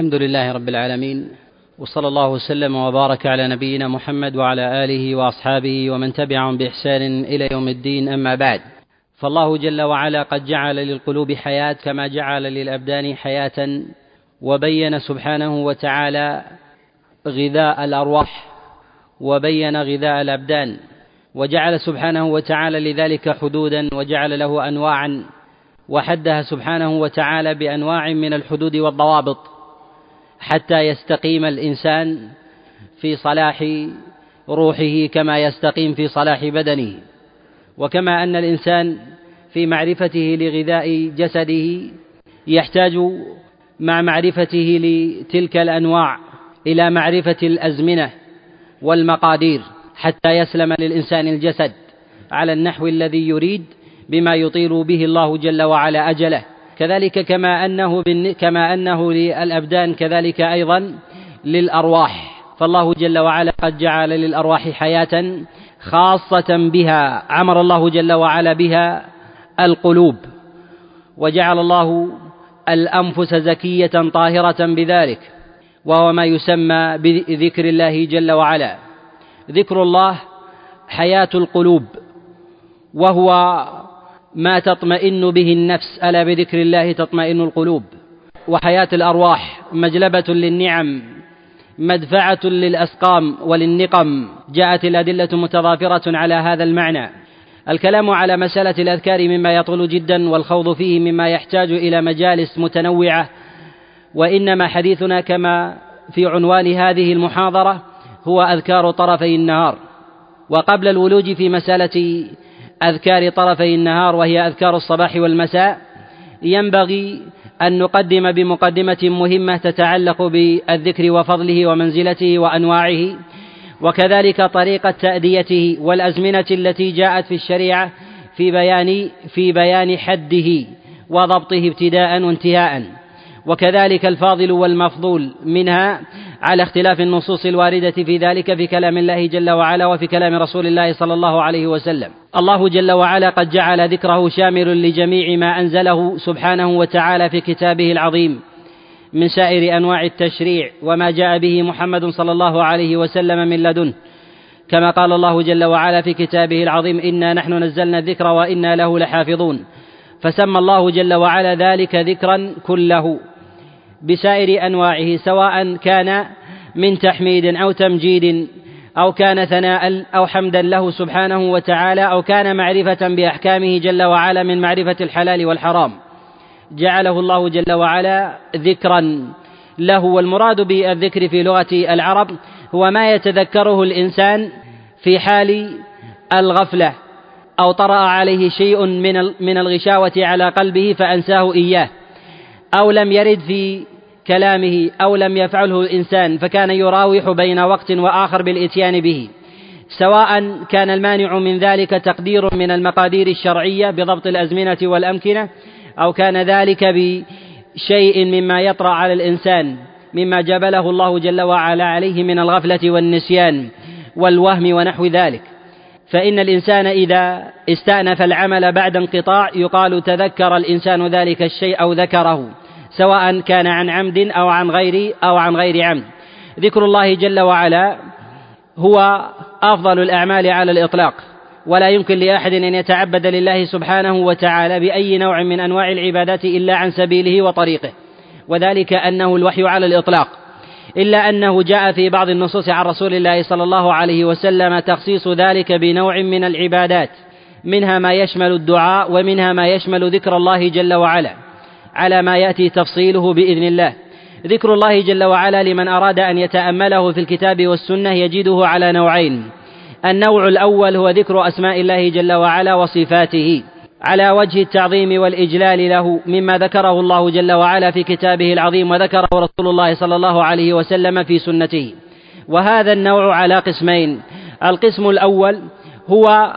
الحمد لله رب العالمين وصلى الله وسلم وبارك على نبينا محمد وعلى آله وأصحابه ومن تبعهم بإحسان إلى يوم الدين أما بعد. فالله جل وعلا قد جعل للقلوب حياة كما جعل للأبدان حياة وبين سبحانه وتعالى غذاء الأرواح وبين غذاء الأبدان. وجعل سبحانه وتعالى لذلك حدودا وجعل له أنواعا وحدها سبحانه وتعالى بأنواع من الحدود والضوابط. حتى يستقيم الإنسان في صلاح روحه كما يستقيم في صلاح بدنه. وكما أن الإنسان في معرفته لغذاء جسده يحتاج مع معرفته لتلك الأنواع إلى معرفة الأزمنة والمقادير حتى يسلم للإنسان الجسد على النحو الذي يريد بما يطيل به الله جل وعلا أجله. كذلك كما أنه كما أنه للأبدان كذلك أيضا للأرواح. فالله جل وعلا قد جعل للأرواح حياة خاصة بها عمر الله جل وعلا بها القلوب. وجعل الله الأنفس زكية طاهرة بذلك. وهو ما يسمى بذكر الله جل وعلا. ذكر الله حياة القلوب. وهو ما تطمئن به النفس ألا بذكر الله تطمئن القلوب. وحياة الأرواح مجلبة للنعم مدفعة للأسقام وللنقم جاءت الأدلة متضافرة على هذا المعنى. الكلام على مسألة الأذكار مما يطول جدا والخوض فيه مما يحتاج إلى مجالس متنوعة. وإنما حديثنا كما في عنوان هذه المحاضرة هو أذكار طرفي النهار. وقبل الولوج في مسألة أذكار طرفي النهار وهي أذكار الصباح والمساء ينبغي أن نقدم بمقدمة مهمة تتعلق بالذكر وفضله ومنزلته وأنواعه وكذلك طريقة تأديته والأزمنة التي جاءت في الشريعة في بيان في بيان حده وضبطه ابتداء وانتهاء. وكذلك الفاضل والمفضول منها على اختلاف النصوص الواردة في ذلك في كلام الله جل وعلا وفي كلام رسول الله صلى الله عليه وسلم. الله جل وعلا قد جعل ذكره شامل لجميع ما أنزله سبحانه وتعالى في كتابه العظيم من سائر أنواع التشريع وما جاء به محمد صلى الله عليه وسلم من لدنه. كما قال الله جل وعلا في كتابه العظيم إنا نحن نزلنا الذكر وإنا له لحافظون. فسمى الله جل وعلا ذلك ذكرا كله بسائر أنواعه سواء كان من تحميد أو تمجيد أو كان ثناء أو حمدا له سبحانه وتعالى أو كان معرفة بأحكامه جل وعلا من معرفة الحلال والحرام. جعله الله جل وعلا ذكرا. له والمراد بالذكر في لغة العرب هو ما يتذكره الإنسان في حال الغفلة أو طرأ عليه شيء من من الغشاوة على قلبه فأنساه إياه أو لم يرد في كلامه أو لم يفعله الإنسان فكان يراوح بين وقت وآخر بالإتيان به. سواء كان المانع من ذلك تقدير من المقادير الشرعية بضبط الأزمنة والأمكنة أو كان ذلك بشيء مما يطرأ على الإنسان مما جبله الله جل وعلا عليه من الغفلة والنسيان والوهم ونحو ذلك. فإن الإنسان إذا استأنف العمل بعد انقطاع يقال تذكر الإنسان ذلك الشيء أو ذكره. سواء كان عن عمد أو عن غير أو عن غير عمد. ذكر الله جل وعلا هو أفضل الأعمال على الإطلاق ولا يمكن لأحد أن يتعبد لله سبحانه وتعالى بأي نوع من أنواع العبادات إلا عن سبيله وطريقه وذلك أنه الوحي على الإطلاق. إلا أنه جاء في بعض النصوص عن رسول الله صلى الله عليه وسلم تخصيص ذلك بنوع من العبادات منها ما يشمل الدعاء ومنها ما يشمل ذكر الله جل وعلا. على ما يأتي تفصيله بإذن الله. ذكر الله جل وعلا لمن أراد أن يتأمله في الكتاب والسنة يجده على نوعين. النوع الأول هو ذكر أسماء الله جل وعلا وصفاته. على وجه التعظيم والإجلال له مما ذكره الله جل وعلا في كتابه العظيم وذكره رسول الله صلى الله عليه وسلم في سنته. وهذا النوع على قسمين. القسم الأول هو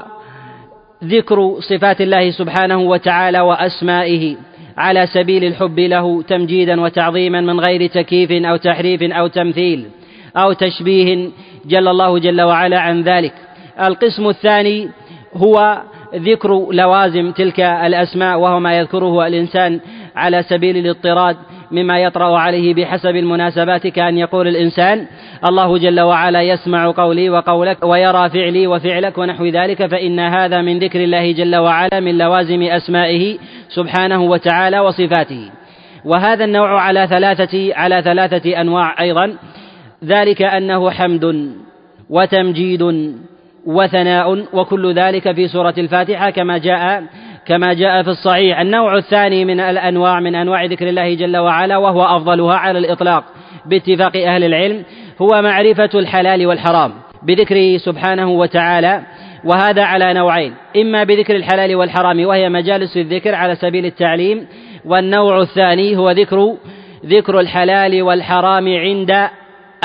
ذكر صفات الله سبحانه وتعالى وأسمائه. على سبيل الحب له تمجيدا وتعظيما من غير تكييف أو تحريف أو تمثيل أو تشبيه جل الله جل وعلا عن ذلك. القسم الثاني هو ذكر لوازم تلك الأسماء وهو ما يذكره الإنسان على سبيل الاضطراد. مما يطرأ عليه بحسب المناسبات كأن يقول الإنسان الله جل وعلا يسمع قولي وقولك ويرى فعلي وفعلك ونحو ذلك فإن هذا من ذكر الله جل وعلا من لوازم أسمائه سبحانه وتعالى وصفاته. وهذا النوع على ثلاثة على ثلاثة أنواع أيضا. ذلك أنه حمد وتمجيد وثناء وكل ذلك في سورة الفاتحة كما جاء كما جاء في الصحيح. النوع الثاني من الأنواع من أنواع ذكر الله جل وعلا وهو أفضلها على الإطلاق باتفاق أهل العلم هو معرفة الحلال والحرام بذكره سبحانه وتعالى وهذا على نوعين. إما بذكر الحلال والحرام وهي مجالس الذكر على سبيل التعليم. والنوع الثاني هو ذكر ذكر الحلال والحرام عند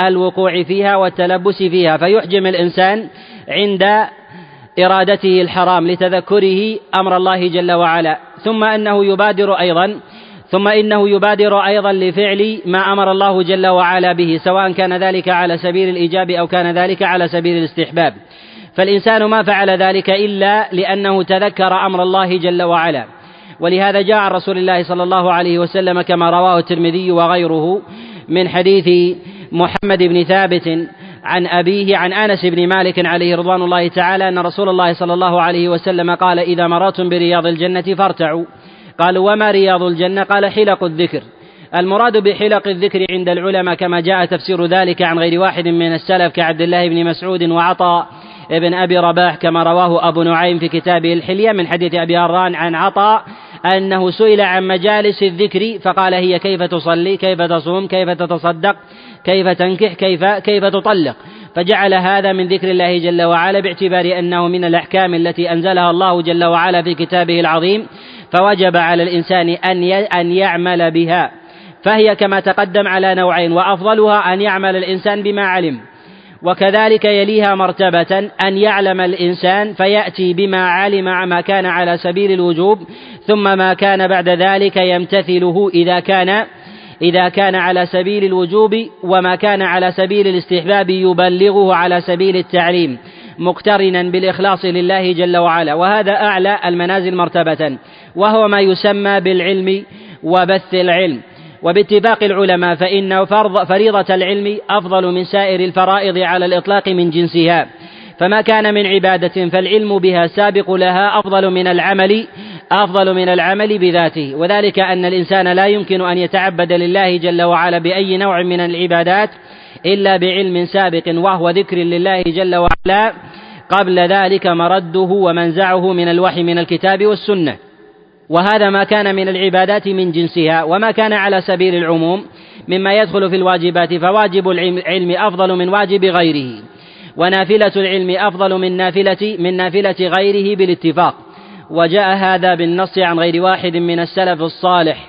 الوقوع فيها والتلبس فيها. فيحجم الإنسان عند إرادته الحرام لتذكره أمر الله جل وعلا ثم أنه يبادر أيضا ثم إنه يبادر أيضا لفعل ما أمر الله جل وعلا به سواء كان ذلك على سبيل الإيجاب أو كان ذلك على سبيل الاستحباب. فالإنسان ما فعل ذلك إلا لأنه تذكر أمر الله جل وعلا. ولهذا جاء عن رسول الله صلى الله عليه وسلم كما رواه الترمذي وغيره من حديث محمد بن ثابت عن أبيه عن أنس بن مالك عليه رضوان الله تعالى أن رسول الله صلى الله عليه وسلم قال إذا مررتم برياض الجنة فارتعوا. قالوا وما رياض الجنة؟ قال حلق الذكر. المراد بحلق الذكر عند العلماء كما جاء تفسير ذلك عن غير واحد من السلف كعبد الله بن مسعود وعطاء ابن أبي رباح كما رواه أبو نعيم في كتابه الحلية من حديث أبي هران عن عطاء أنه سئل عن مجالس الذكر فقال هي كيف تصلي؟ كيف تصوم؟ كيف تتصدق؟ كيف تنكح كيف كيف تطلق. فجعل هذا من ذكر الله جل وعلا باعتبار أنه من الأحكام التي أنزلها الله جل وعلا في كتابه العظيم. فوجب على الإنسان أن أن يعمل بها. فهي كما تقدم على نوعين وأفضلها أن يعمل الإنسان بما علم. وكذلك يليها مرتبة أن يعلم الإنسان فيأتي بما علم ما كان على سبيل الوجوب ثم ما كان بعد ذلك يمتثله إذا كان إذا كان على سبيل الوجوب وما كان على سبيل الاستحباب يبلغه على سبيل التعليم مقترنا بالإخلاص لله جل وعلا. وهذا أعلى المنازل مرتبة وهو ما يسمى بالعلم وبث العلم. وباتفاق العلماء فإن فرض فريضة العلم أفضل من سائر الفرائض على الإطلاق من جنسها. فما كان من عبادة فالعلم بها سابق لها أفضل من العمل أفضل من العمل بذاته وذلك أن الإنسان لا يمكن أن يتعبد لله جل وعلا بأي نوع من العبادات إلا بعلم سابق وهو ذكر لله جل وعلا قبل ذلك مرده ومنزعه من الوحي من الكتاب والسنة. وهذا ما كان من العبادات من جنسها وما كان على سبيل العموم مما يدخل في الواجبات فواجب العلم أفضل من واجب غيره. ونافلة العلم أفضل من نافلة من نافلة غيره بالاتفاق. وجاء هذا بالنص عن غير واحد من السلف الصالح.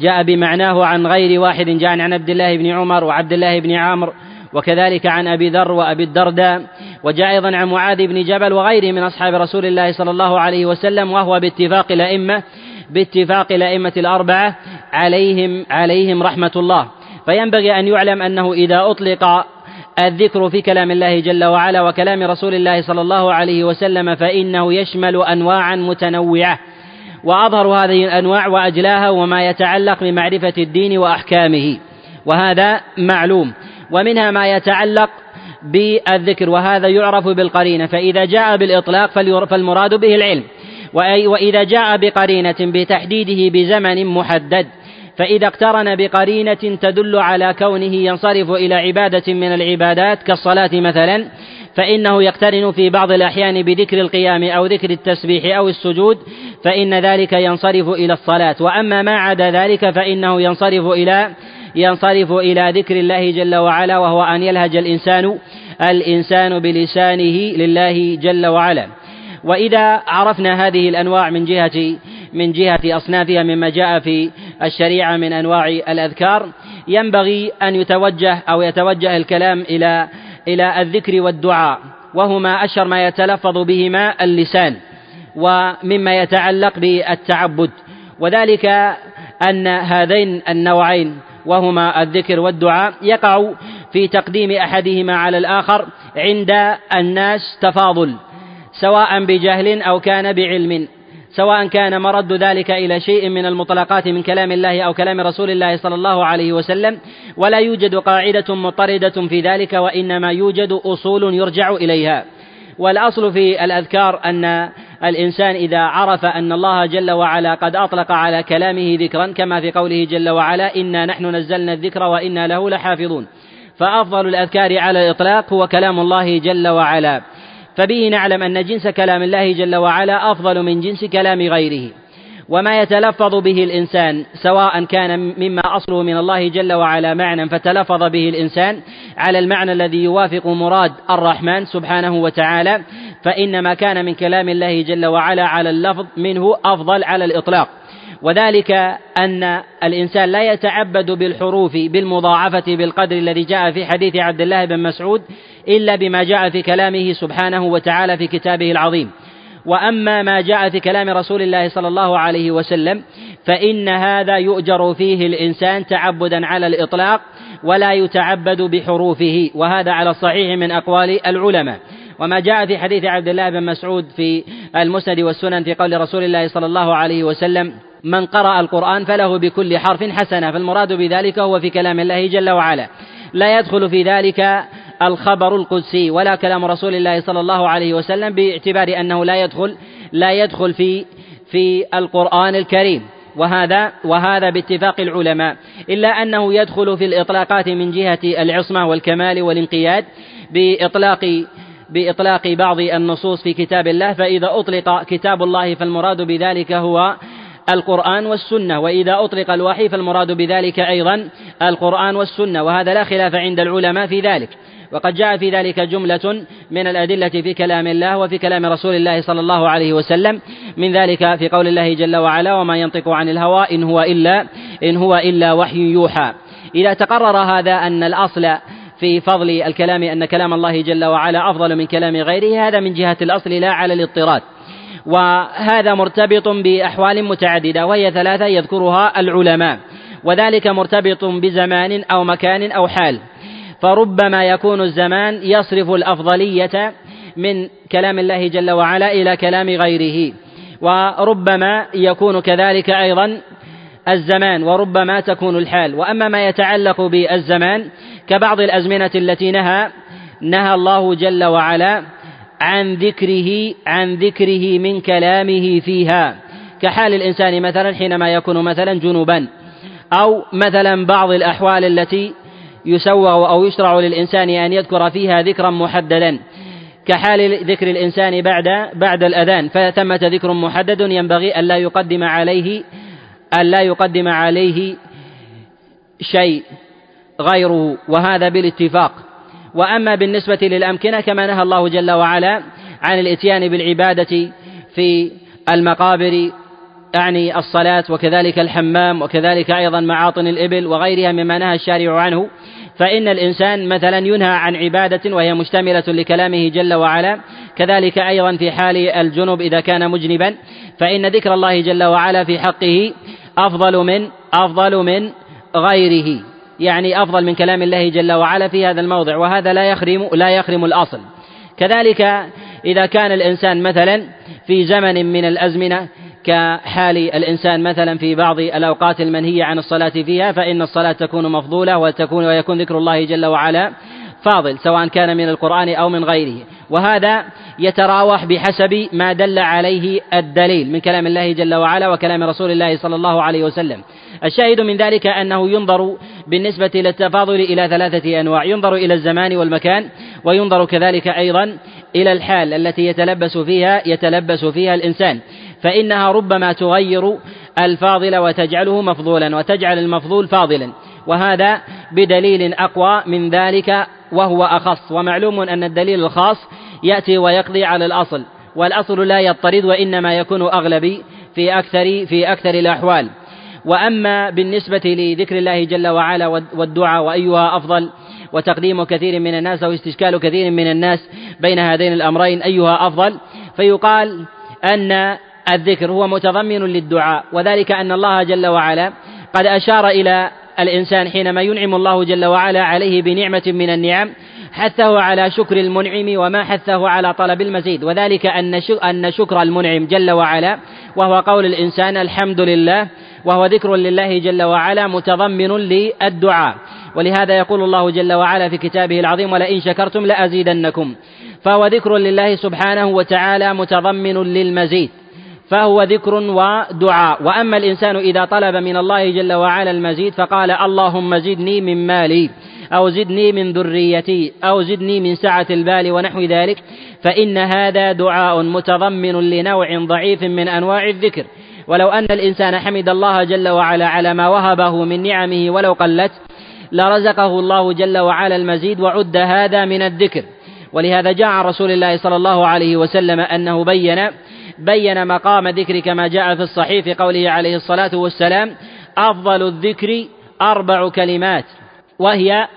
جاء بمعناه عن غير واحد جاء عن عبد الله بن عمر وعبد الله بن عمرو وكذلك عن أبي ذر وأبي الدرداء. وجاء أيضا عن معاذ بن جبل وغيره من أصحاب رسول الله صلى الله عليه وسلم وهو باتفاق الأئمة باتفاق الأئمة الأربعة عليهم عليهم رحمة الله. فينبغي أن يعلم أنه إذا أطلق الذكر في كلام الله جل وعلا وكلام رسول الله صلى الله عليه وسلم فإنه يشمل أنواعا متنوعة. وأظهر هذه الأنواع وأجلاها وما يتعلق بمعرفة الدين وأحكامه. وهذا معلوم. ومنها ما يتعلق بالذكر وهذا يعرف بالقرينة. فإذا جاء بالإطلاق فالمراد به العلم. وإذا جاء بقرينة بتحديده بزمن محدد. فإذا اقترن بقرينة تدل على كونه ينصرف إلى عبادة من العبادات كالصلاة مثلا فإنه يقترن في بعض الأحيان بذكر القيام أو ذكر التسبيح أو السجود فإن ذلك ينصرف إلى الصلاة. وأما ما عدا ذلك فإنه ينصرف إلى ينصرف إلى ذكر الله جل وعلا وهو أن يلهج الإنسان الإنسان بلسانه لله جل وعلا. وإذا عرفنا هذه الأنواع من جهة من جهة أصنافها مما جاء في الشريعة من أنواع الأذكار. ينبغي أن يتوجه أو يتوجه الكلام إلى إلى الذكر والدعاء وهما أشهر ما يتلفظ بهما اللسان ومما يتعلق بالتعبد. وذلك أن هذين النوعين وهما الذكر والدعاء يقع في تقديم أحدهما على الآخر عند الناس تفاضل سواء بجهل أو كان بعلم. سواء كان مرد ذلك إلى شيء من المطلقات من كلام الله أو كلام رسول الله صلى الله عليه وسلم ولا يوجد قاعدة مضطردة في ذلك وإنما يوجد أصول يرجع إليها. والأصل في الأذكار أن الإنسان إذا عرف أن الله جل وعلا قد أطلق على كلامه ذكرا كما في قوله جل وعلا إنا نحن نزلنا الذكر وإنا له لحافظون فأفضل الأذكار على الإطلاق هو كلام الله جل وعلا. فبه نعلم أن جنس كلام الله جل وعلا أفضل من جنس كلام غيره. وما يتلفظ به الإنسان سواء كان مما أصله من الله جل وعلا معنى فتلفظ به الإنسان على المعنى الذي يوافق مراد الرحمن سبحانه وتعالى فإنما كان من كلام الله جل وعلا على اللفظ منه أفضل على الإطلاق. وذلك أن الإنسان لا يتعبد بالحروف بالمضاعفة بالقدر الذي جاء في حديث عبد الله بن مسعود إلا بما جاء في كلامه سبحانه وتعالى في كتابه العظيم. وأما ما جاء في كلام رسول الله صلى الله عليه وسلم فإن هذا يؤجر فيه الإنسان تعبدا على الإطلاق ولا يتعبد بحروفه وهذا على الصحيح من أقوال العلماء. وما جاء في حديث عبد الله بن مسعود في المسند والسنن في قول رسول الله صلى الله عليه وسلم من قرأ القرآن فله بكل حرف حسنة فالمراد بذلك هو في كلام الله جل وعلا. لا يدخل في ذلك الخبر القدسي ولا كلام رسول الله صلى الله عليه وسلم باعتبار أنه لا يدخل لا يدخل في في القرآن الكريم. وهذا وهذا باتفاق العلماء. إلا أنه يدخل في الإطلاقات من جهة العصمة والكمال والانقياد بإطلاق بإطلاق بعض النصوص في كتاب الله فإذا أطلق كتاب الله فالمراد بذلك هو القرآن والسنة. وإذا أطلق الوحي فالمراد بذلك أيضا القرآن والسنة. وهذا لا خلاف عند العلماء في ذلك. وقد جاء في ذلك جملة من الأدلة في كلام الله وفي كلام رسول الله صلى الله عليه وسلم. من ذلك في قول الله جل وعلا وما ينطق عن الهوى إن هو إلا إن هو إلا وحي يوحى. إذا تقرر هذا أن الأصل في فضل الكلام أن كلام الله جل وعلا أفضل من كلام غيره هذا من جهة الأصل لا على الاضطراد. وهذا مرتبط بأحوال متعددة وهي ثلاثة يذكرها العلماء. وذلك مرتبط بزمان أو مكان أو حال. فربما يكون الزمان يصرف الأفضلية من كلام الله جل وعلا إلى كلام غيره. وربما يكون كذلك أيضا الزمان وربما تكون الحال. وأما ما يتعلق بالزمان كبعض الأزمنة التي نهى نهى الله جل وعلا عن ذكره عن ذكره من كلامه فيها. كحال الإنسان مثلا حينما يكون مثلا جنوبا أو مثلا بعض الأحوال التي يسوغ أو يشرع للإنسان أن يذكر فيها ذكرا محددا كحال ذكر الإنسان بعد بعد الأذان فثمة ذكر محدد ينبغي ألا يقدم عليه ألا يقدم عليه شيء غيره وهذا بالاتفاق. وأما بالنسبة للأمكنة كما نهى الله جل وعلا عن الإتيان بالعبادة في المقابر أعني الصلاة وكذلك الحمام وكذلك أيضا معاطن الإبل وغيرها مما نهى الشارع عنه. فإن الإنسان مثلا ينهى عن عبادة وهي مشتملة لكلامه جل وعلا كذلك أيضا في حال الجنب إذا كان مجنبا. فإن ذكر الله جل وعلا في حقه أفضل من أفضل من غيره يعني أفضل من كلام الله جل وعلا في هذا الموضع وهذا لا يخرم لا يخرم الأصل. كذلك إذا كان الإنسان مثلا في زمن من الأزمنة كحال الإنسان مثلا في بعض الأوقات المنهية عن الصلاة فيها فإن الصلاة تكون مفضولة وتكون ويكون ذكر الله جل وعلا فاضل سواء كان من القرآن أو من غيره. وهذا يتراوح بحسب ما دل عليه الدليل من كلام الله جل وعلا وكلام رسول الله صلى الله عليه وسلم. الشاهد من ذلك أنه ينظر بالنسبة للتفاضل إلى ثلاثة أنواع ينظر إلى الزمان والمكان وينظر كذلك أيضا إلى الحال التي يتلبس فيها يتلبس فيها الإنسان. فإنها ربما تغير الفاضل وتجعله مفضولا وتجعل المفضول فاضلا. وهذا بدليل أقوى من ذلك وهو أخص. ومعلوم أن الدليل الخاص يأتي ويقضي على الأصل. والأصل لا يضطرد وإنما يكون أغلبي في أكثر في أكثر الأحوال. وأما بالنسبة لذكر الله جل وعلا والدعاء وأيها أفضل وتقديم كثير من الناس أو استشكال كثير من الناس بين هذين الأمرين أيها أفضل فيقال أن الذكر هو متضمن للدعاء وذلك أن الله جل وعلا قد أشار إلى الإنسان حينما ينعم الله جل وعلا عليه بنعمة من النعم حثه على شكر المنعم وما حثه على طلب المزيد وذلك أن شكر المنعم جل وعلا وهو قول الإنسان الحمد لله وهو ذكر لله جل وعلا متضمن للدعاء. ولهذا يقول الله جل وعلا في كتابه العظيم ولئن شكرتم لأزيدنكم فهو ذكر لله سبحانه وتعالى متضمن للمزيد. فهو ذكر ودعاء. وأما الإنسان إذا طلب من الله جل وعلا المزيد فقال اللهم زدني من مالي أو زدني من ذريتي أو زدني من سعة البال ونحو ذلك فإن هذا دعاء متضمن لنوع ضعيف من أنواع الذكر. ولو أن الإنسان حمد الله جل وعلا على ما وهبه من نعمه ولو قلت لرزقه الله جل وعلا المزيد وعد هذا من الذكر. ولهذا جاء عن رسول الله صلى الله عليه وسلم أنه بين بين مقام ذكر كما جاء في الصحيح في قوله عليه الصلاة والسلام أفضل الذكر أربع كلمات وهي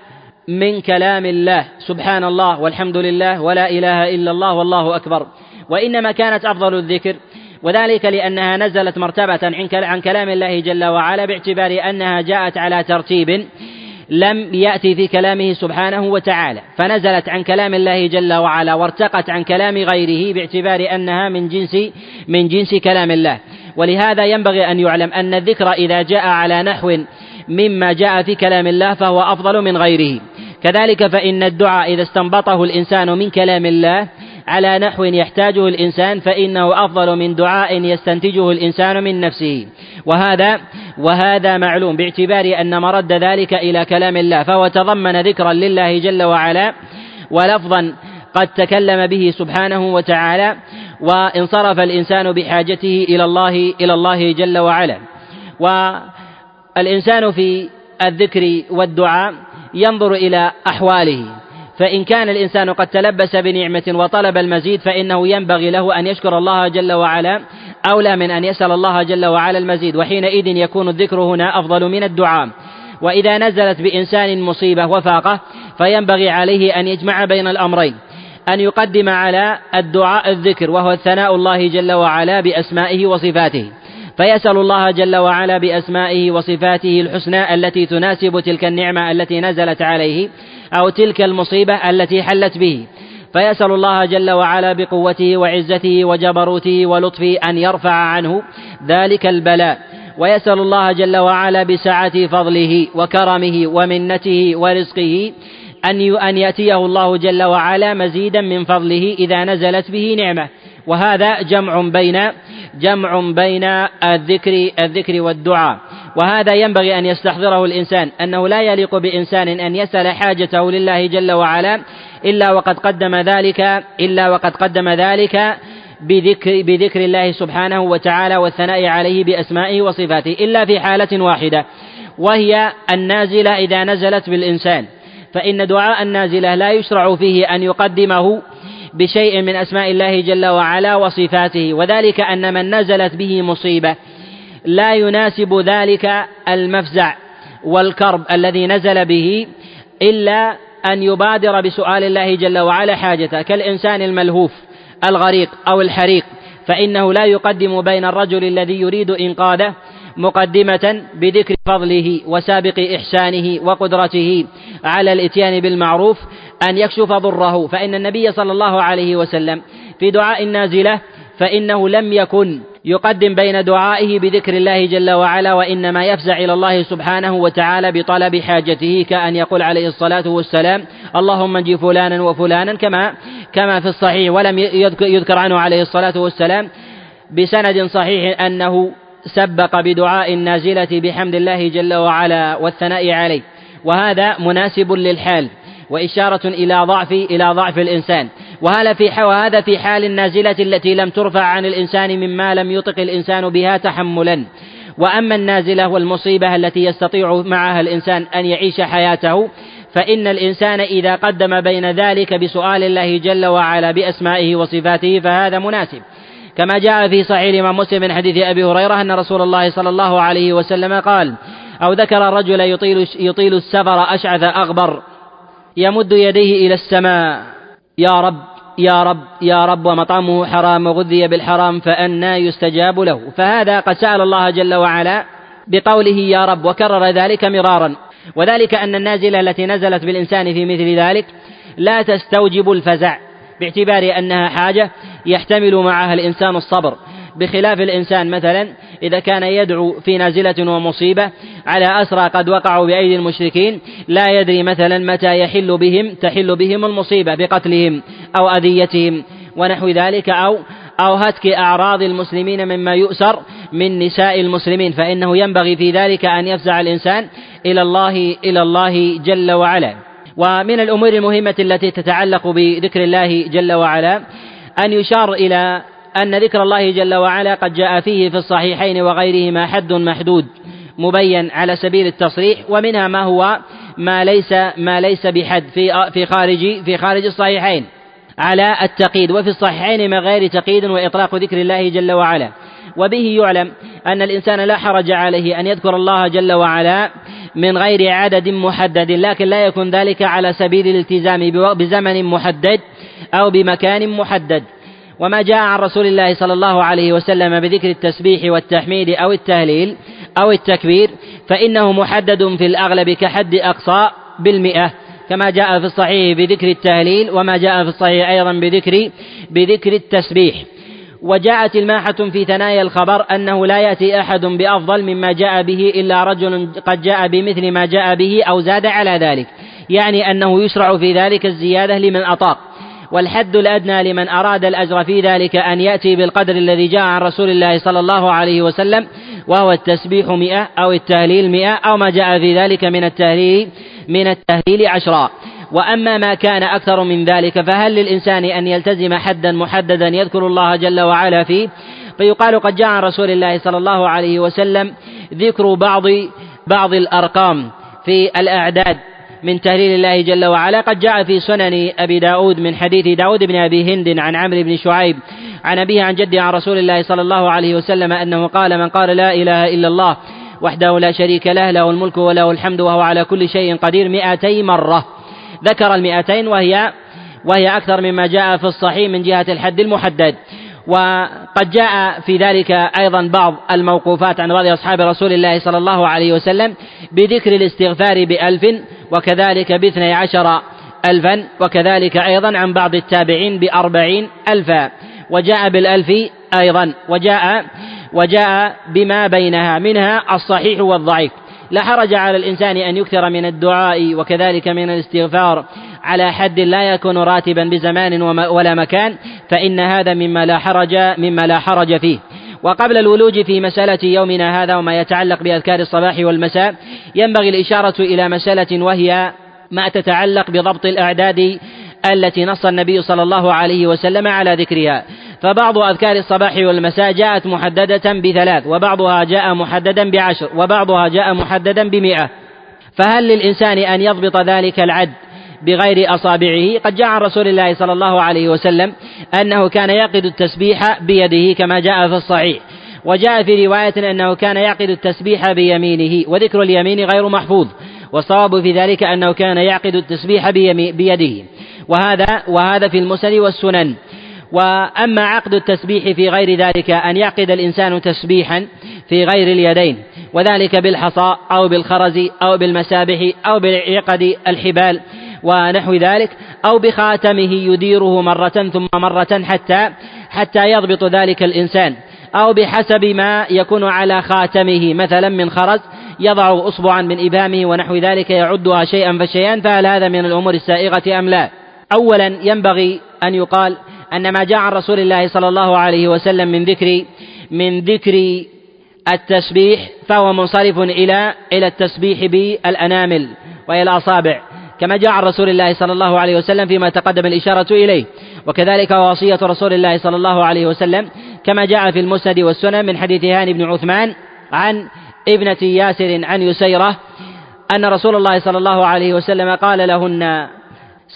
من كلام الله سبحان الله والحمد لله ولا إله إلا الله والله أكبر. وإنما كانت أفضل الذكر وذلك لأنها نزلت مرتبة عن كلام الله جل وعلا باعتبار أنها جاءت على ترتيب لم يأتي في كلامه سبحانه وتعالى. فنزلت عن كلام الله جل وعلا وارتقت عن كلام غيره باعتبار أنها من جنس من جنس كلام الله. ولهذا ينبغي أن يعلم أن الذكر إذا جاء على نحو مما جاء في كلام الله فهو أفضل من غيره. كذلك فإن الدعاء إذا استنبطه الإنسان من كلام الله على نحو يحتاجه الإنسان فإنه أفضل من دعاء يستنتجه الإنسان من نفسه. وهذا وهذا معلوم باعتبار أن مرد ذلك إلى كلام الله فهو تضمن ذكرا لله جل وعلا ولفظا قد تكلم به سبحانه وتعالى وانصرف الإنسان بحاجته إلى الله إلى الله جل وعلا. والإنسان في الذكر والدعاء ينظر إلى أحواله. فإن كان الإنسان قد تلبس بنعمة وطلب المزيد فإنه ينبغي له أن يشكر الله جل وعلا أولى من أن يسأل الله جل وعلا المزيد. وحينئذ يكون الذكر هنا أفضل من الدعاء. وإذا نزلت بإنسان مصيبة وفاقة فينبغي عليه أن يجمع بين الأمرين. أن يقدم على الدعاء الذكر وهو الثناء الله جل وعلا بأسمائه وصفاته. فيسأل الله جل وعلا بأسمائه وصفاته الحسنى التي تناسب تلك النعمة التي نزلت عليه أو تلك المصيبة التي حلت به. فيسأل الله جل وعلا بقوته وعزته وجبروته ولطفه أن يرفع عنه ذلك البلاء. ويسأل الله جل وعلا بسعة فضله وكرمه ومنته ورزقه أن أن يأتيه الله جل وعلا مزيدا من فضله إذا نزلت به نعمة. وهذا جمع بين جمع بين الذكر الذكر والدعاء. وهذا ينبغي أن يستحضره الإنسان أنه لا يليق بإنسان أن يسأل حاجته لله جل وعلا إلا وقد قدم ذلك إلا وقد قدم ذلك بذكر بذكر الله سبحانه وتعالى والثناء عليه بأسمائه وصفاته إلا في حالة واحدة وهي النازلة إذا نزلت بالإنسان. فإن دعاء النازلة لا يشرع فيه أن يقدمه بشيء من أسماء الله جل وعلا وصفاته وذلك أن من نزلت به مصيبة لا يناسب ذلك المفزع والكرب الذي نزل به إلا أن يبادر بسؤال الله جل وعلا حاجته كالإنسان الملهوف الغريق أو الحريق فإنه لا يقدم بين الرجل الذي يريد إنقاذه مقدمة بذكر فضله وسابق إحسانه وقدرته على الإتيان بالمعروف أن يكشف ضره فإن النبي صلى الله عليه وسلم في دعاء النازلة فإنه لم يكن يقدم بين دعائه بذكر الله جل وعلا وإنما يفزع إلى الله سبحانه وتعالى بطلب حاجته كأن يقول عليه الصلاة والسلام اللهم انجي فلانا وفلانا كما كما في الصحيح ولم يذكر عنه عليه الصلاة والسلام بسند صحيح أنه سبق بدعاء النازلة بحمد الله جل وعلا والثناء عليه. وهذا مناسب للحال وإشارة إلى ضعف إلى ضعف الإنسان. وهذا في وهذا في حال النازلة التي لم ترفع عن الإنسان مما لم يطق الإنسان بها تحملا. وأما النازلة والمصيبة التي يستطيع معها الإنسان أن يعيش حياته فإن الإنسان إذا قدم بين ذلك بسؤال الله جل وعلا بأسمائه وصفاته فهذا مناسب. كما جاء في صحيح الإمام مسلم من حديث أبي هريرة أن رسول الله صلى الله عليه وسلم قال أو ذكر رجل يطيل يطيل السفر أشعث أغبر يمد يديه إلى السماء يا رب يا رب يا رب ومطعمه حرام وغذي بالحرام فأنى يستجاب له. فهذا قد سأل الله جل وعلا بقوله يا رب وكرر ذلك مرارا. وذلك أن النازلة التي نزلت بالإنسان في مثل ذلك لا تستوجب الفزع. باعتبار أنها حاجة يحتمل معها الإنسان الصبر. بخلاف الإنسان مثلا إذا كان يدعو في نازلة ومصيبة على أسرى قد وقعوا بأيدي المشركين لا يدري مثلا متى يحل بهم تحل بهم المصيبة بقتلهم أو أذيتهم ونحو ذلك أو أو هتك أعراض المسلمين مما يؤسر من نساء المسلمين. فإنه ينبغي في ذلك أن يفزع الإنسان إلى الله إلى الله جل وعلا. ومن الأمور المهمة التي تتعلق بذكر الله جل وعلا أن يشار إلى أن ذكر الله جل وعلا قد جاء فيه في الصحيحين وغيرهما حد محدود مبين على سبيل التصريح ومنها ما هو ما ليس ما ليس بحد في في خارج في خارج الصحيحين على التقييد وفي الصحيحين من غير تقييد وإطلاق ذكر الله جل وعلا. وبه يعلم أن الإنسان لا حرج عليه أن يذكر الله جل وعلا من غير عدد محدد لكن لا يكون ذلك على سبيل الالتزام بزمن محدد أو بمكان محدد. وما جاء عن رسول الله صلى الله عليه وسلم بذكر التسبيح والتحميد أو التهليل أو التكبير فإنه محدد في الأغلب كحد أقصى بالمئة. كما جاء في الصحيح بذكر التهليل وما جاء في الصحيح أيضا بذكر بذكر التسبيح. وجاءت الماحة في ثنايا الخبر أنه لا يأتي أحد بأفضل مما جاء به إلا رجل قد جاء بمثل ما جاء به أو زاد على ذلك يعني أنه يشرع في ذلك الزيادة لمن أطاق. والحد الأدنى لمن أراد الأجر في ذلك أن يأتي بالقدر الذي جاء عن رسول الله صلى الله عليه وسلم وهو التسبيح مئة أو التهليل مئة أو ما جاء في ذلك من التهليل من التهليل عشرا. وأما ما كان أكثر من ذلك فهل للإنسان أن يلتزم حدا محددا يذكر الله جل وعلا فيه؟ فيقال قد جاء عن رسول الله صلى الله عليه وسلم ذكر بعض بعض الأرقام في الأعداد من تهليل الله جل وعلا. قد جاء في سنن أبي داود من حديث داود بن أبي هند عن عمرو بن شعيب عن أبيه عن جده عن رسول الله صلى الله عليه وسلم أنه قال من قال لا إله إلا الله وحده لا شريك له له الملك وله الحمد وهو على كل شيء قدير مئتي مرة. ذكر المئتين وهي وهي أكثر مما جاء في الصحيح من جهة الحد المحدد. وقد جاء في ذلك أيضا بعض الموقوفات عن بعض أصحاب رسول الله صلى الله عليه وسلم بذكر الاستغفار بألف وكذلك باثني عشر ألفا وكذلك أيضا عن بعض التابعين بأربعين ألفا. وجاء بالألف أيضا وجاء وجاء بما بينها منها الصحيح والضعيف. لا حرج على الإنسان أن يكثر من الدعاء وكذلك من الاستغفار. على حد لا يكون راتبا بزمان ولا مكان فإن هذا مما لا حرج مما لا حرج فيه. وقبل الولوج في مسألة يومنا هذا وما يتعلق بأذكار الصباح والمساء ينبغي الإشارة إلى مسألة وهي ما تتعلق بضبط الأعداد التي نص النبي صلى الله عليه وسلم على ذكرها. فبعض أذكار الصباح والمساء جاءت محددة بثلاث وبعضها جاء محددا بعشر وبعضها جاء محددا بمئة. فهل للإنسان أن يضبط ذلك العد بغير أصابعه؟ قد جاء عن رسول الله صلى الله عليه وسلم أنه كان يعقد التسبيح بيده كما جاء في الصحيح. وجاء في رواية أنه كان يعقد التسبيح بيمينه وذكر اليمين غير محفوظ والصواب في ذلك أنه كان يعقد التسبيح بيده. وهذا وهذا في المسند والسنن. وأما عقد التسبيح في غير ذلك أن يعقد الإنسان تسبيحا في غير اليدين وذلك بالحصى أو بالخرز أو بالمسابح أو بعقد الحبال ونحو ذلك أو بخاتمه يديره مرة ثم مرة حتى حتى يضبط ذلك الإنسان أو بحسب ما يكون على خاتمه مثلا من خرز يضع أصبعا من إبهامه ونحو ذلك يعدها شيئا فشيئا فهل هذا من الأمور السائغة أم لا؟ أولا ينبغي أن يقال أن ما جاء عن رسول الله صلى الله عليه وسلم من ذكر من ذكر التسبيح فهو منصرف إلى إلى التسبيح بالأنامل وإلى الأصابع كما جاء عن رسول الله صلى الله عليه وسلم فيما تقدم الإشارة إليه. وكذلك وصية رسول الله صلى الله عليه وسلم كما جاء في المسند والسنن من حديث هاني بن عثمان عن ابنة ياسر عن يسيرة أن رسول الله صلى الله عليه وسلم قال لهن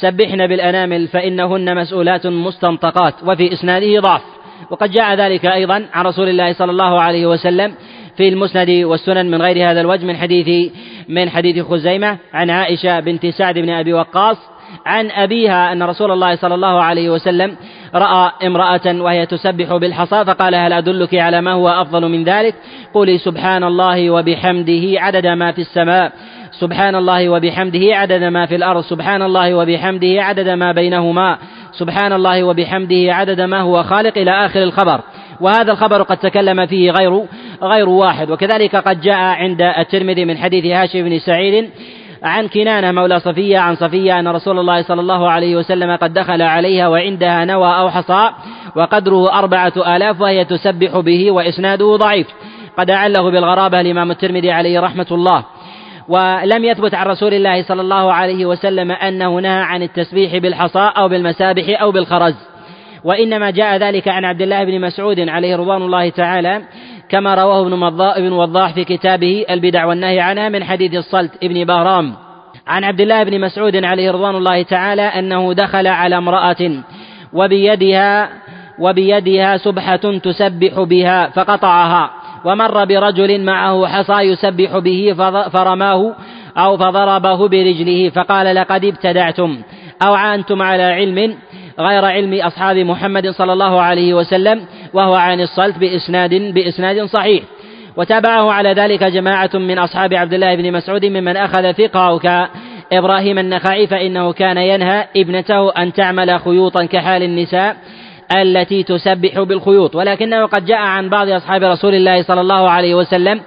سبحن بالأنامل فإنهن مسؤولات مستنطقات وفي إسناده ضعف. وقد جاء ذلك أيضا عن رسول الله صلى الله عليه وسلم في المسند والسنن من غير هذا الوجه من حديث من حديث خزيمة عن عائشة بنت سعد بن أبي وقاص عن أبيها أن رسول الله صلى الله عليه وسلم رأى امرأة وهي تسبح بالحصى فقال هل أدلك على ما هو أفضل من ذلك؟ قولي سبحان الله وبحمده عدد ما في السماء. سبحان الله وبحمده عدد ما في الأرض سبحان الله وبحمده عدد ما بينهما سبحان الله وبحمده عدد ما هو خالق إلى آخر الخبر. وهذا الخبر قد تكلم فيه غير غير واحد. وكذلك قد جاء عند الترمذي من حديث هاشم بن سعيد عن كنانة مولى صفية عن صفية أن رسول الله صلى الله عليه وسلم قد دخل عليها وعندها نوى أو حصى وقدره أربعة آلاف وهي تسبح به وإسناده ضعيف. قد أعله بالغرابة الإمام الترمذي عليه رحمة الله. ولم يثبت عن رسول الله صلى الله عليه وسلم أنه نهى عن التسبيح بالحصى أو بالمسابح أو بالخرز. وإنما جاء ذلك عن عبد الله بن مسعود عليه رضوان الله تعالى كما رواه ابن وضاح في كتابه البدع والنهي عنها من حديث الصلت ابن بهرام. عن عبد الله بن مسعود عليه رضوان الله تعالى أنه دخل على امرأة وبيدها وبيدها سبحة تسبح بها فقطعها. ومر برجل معه حصى يسبح به فرماه أو فضربه برجله فقال لقد ابتدعتم أو عنتم على علم غير علم أصحاب محمد صلى الله عليه وسلم وهو عن الصلت بإسناد بإسناد صحيح. وتابعه على ذلك جماعة من أصحاب عبد الله بن مسعود ممن أخذ فقهه كإبراهيم النخعي فإنه كان ينهى ابنته أن تعمل خيوطا كحال النساء التي تسبح بالخيوط. ولكنه قد جاء عن بعض أصحاب رسول الله صلى الله عليه وسلم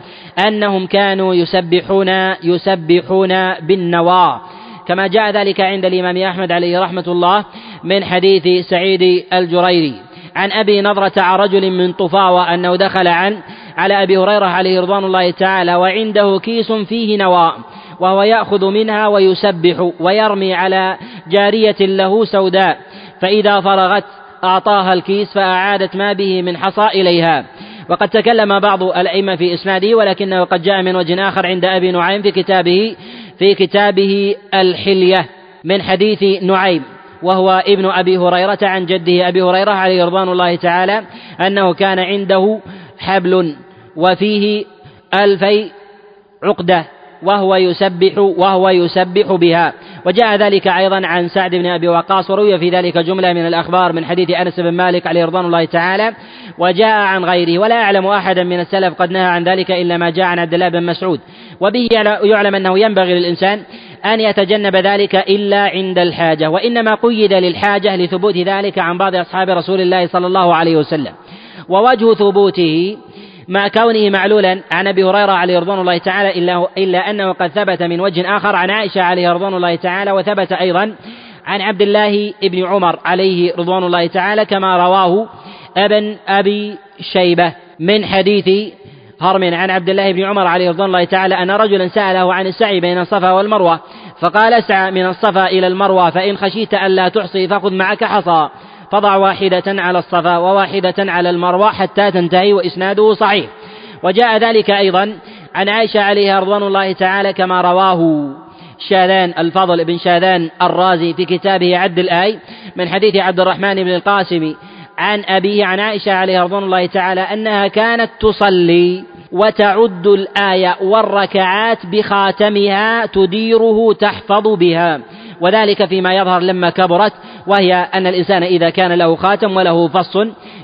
أنهم كانوا يسبحون يسبحون بالنوى كما جاء ذلك عند الإمام أحمد عليه رحمة الله من حديث سعيد الجريري. عن أبي نضرة عن رجل من طفاوة أنه دخل عن على أبي هريرة عليه رضوان الله تعالى وعنده كيس فيه نوى وهو يأخذ منها ويسبح ويرمي على جارية له سوداء. فإذا فرغت أعطاها الكيس فأعادت ما به من حصى إليها. وقد تكلم بعض الأئمة في إسناده ولكنه قد جاء من وجه آخر عند أبي نعيم في كتابه في كتابه الحلية من حديث نعيم وهو ابن أبي هريرة عن جده أبي هريرة عليه رضوان الله تعالى أنه كان عنده حبل وفيه ألفي عقدة. وهو يسبح وهو يسبح بها. وجاء ذلك أيضا عن سعد بن أبي وقاص وروي في ذلك جملة من الأخبار من حديث أنس بن مالك عليه رضوان الله تعالى. وجاء عن غيره ولا أعلم أحدا من السلف قد نهى عن ذلك إلا ما جاء عن عبد الله بن مسعود. وبه يعلم أنه ينبغي للإنسان أن يتجنب ذلك إلا عند الحاجة وإنما قيد للحاجة لثبوت ذلك عن بعض أصحاب رسول الله صلى الله عليه وسلم. ووجه ثبوته مع كونه معلولا عن أبي هريرة عليه رضوان الله تعالى إلا إلا أنه قد ثبت من وجه آخر عن عائشة عليه رضوان الله تعالى وثبت أيضا عن عبد الله بن عمر عليه رضوان الله تعالى كما رواه أبن أبي شيبة من حديث هرم عن عبد الله بن عمر عليه رضوان الله تعالى أن رجلا سأله عن السعي بين الصفا والمروة فقال اسعى من الصفا إلى المروة فإن خشيت ألا تحصي فخذ معك حصى. فضع واحدة على الصفا وواحدة على المروة حتى تنتهي وإسناده صحيح. وجاء ذلك أيضا عن عائشة عليها رضوان الله تعالى كما رواه شاذان الفضل بن شاذان الرازي في كتابه عد الآي من حديث عبد الرحمن بن القاسم عن أبيه عن عائشة عليها رضوان الله تعالى أنها كانت تصلي وتعد الآية والركعات بخاتمها تديره تحفظ بها. وذلك فيما يظهر لما كبرت وهي أن الإنسان إذا كان له خاتم وله فص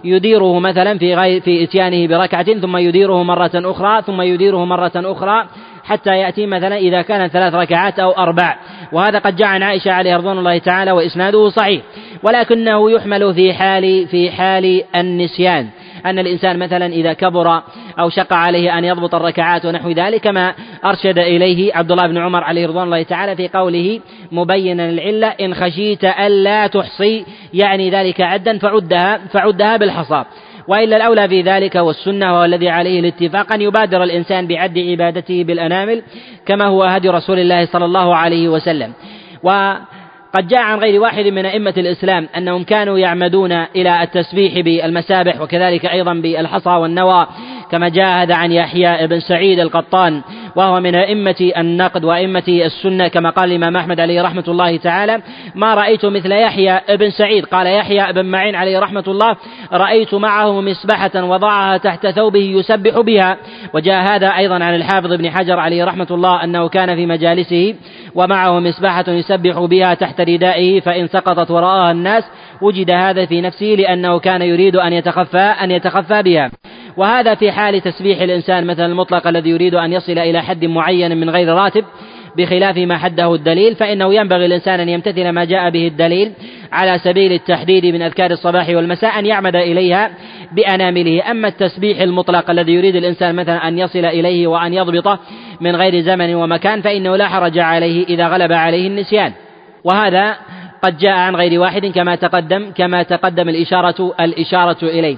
يديره مثلا في غير في إتيانه بركعة ثم يديره مرة أخرى ثم يديره مرة أخرى حتى يأتي مثلا إذا كان ثلاث ركعات أو أربع. وهذا قد جاء عن عائشة عليه رضوان الله تعالى وإسناده صحيح. ولكنه يحمل في حال في حال النسيان. أن الإنسان مثلا إذا كبر أو شق عليه أن يضبط الركعات ونحو ذلك كما أرشد إليه عبد الله بن عمر عليه رضوان الله تعالى في قوله مبينا العلة إن خشيت ألا تحصي يعني ذلك عدا فعدها فعدها بالحصى. وإلا الأولى في ذلك والسنة وهو الذي عليه الاتفاق أن يبادر الإنسان بعد عبادته بالأنامل كما هو هدي رسول الله صلى الله عليه وسلم. و قد جاء عن غير واحد من أئمة الإسلام أنهم كانوا يعمدون إلى التسبيح بالمسابح وكذلك أيضا بالحصى والنوى. كما جاء هذا عن يحيى بن سعيد القطان وهو من أئمة النقد وأئمة السنة كما قال الإمام أحمد عليه رحمة الله تعالى ما رأيت مثل يحيى بن سعيد. قال يحيى بن معين عليه رحمة الله رأيت معه مسبحة وضعها تحت ثوبه يسبح بها. وجاء هذا أيضا عن الحافظ ابن حجر عليه رحمة الله أنه كان في مجالسه ومعه مسبحة يسبح بها تحت ردائه فإن سقطت ورآها الناس وجد هذا في نفسه لأنه كان يريد أن يتخفى أن يتخفى بها. وهذا في حال تسبيح الإنسان مثلا المطلق الذي يريد أن يصل إلى حد معين من غير راتب بخلاف ما حده الدليل فإنه ينبغي الإنسان أن يمتثل ما جاء به الدليل على سبيل التحديد من أذكار الصباح والمساء أن يعمد إليها بأنامله. أما التسبيح المطلق الذي يريد الإنسان مثلا أن يصل إليه وأن يضبطه من غير زمن ومكان فإنه لا حرج عليه إذا غلب عليه النسيان. وهذا قد جاء عن غير واحد كما تقدم كما تقدم الإشارة الإشارة إليه.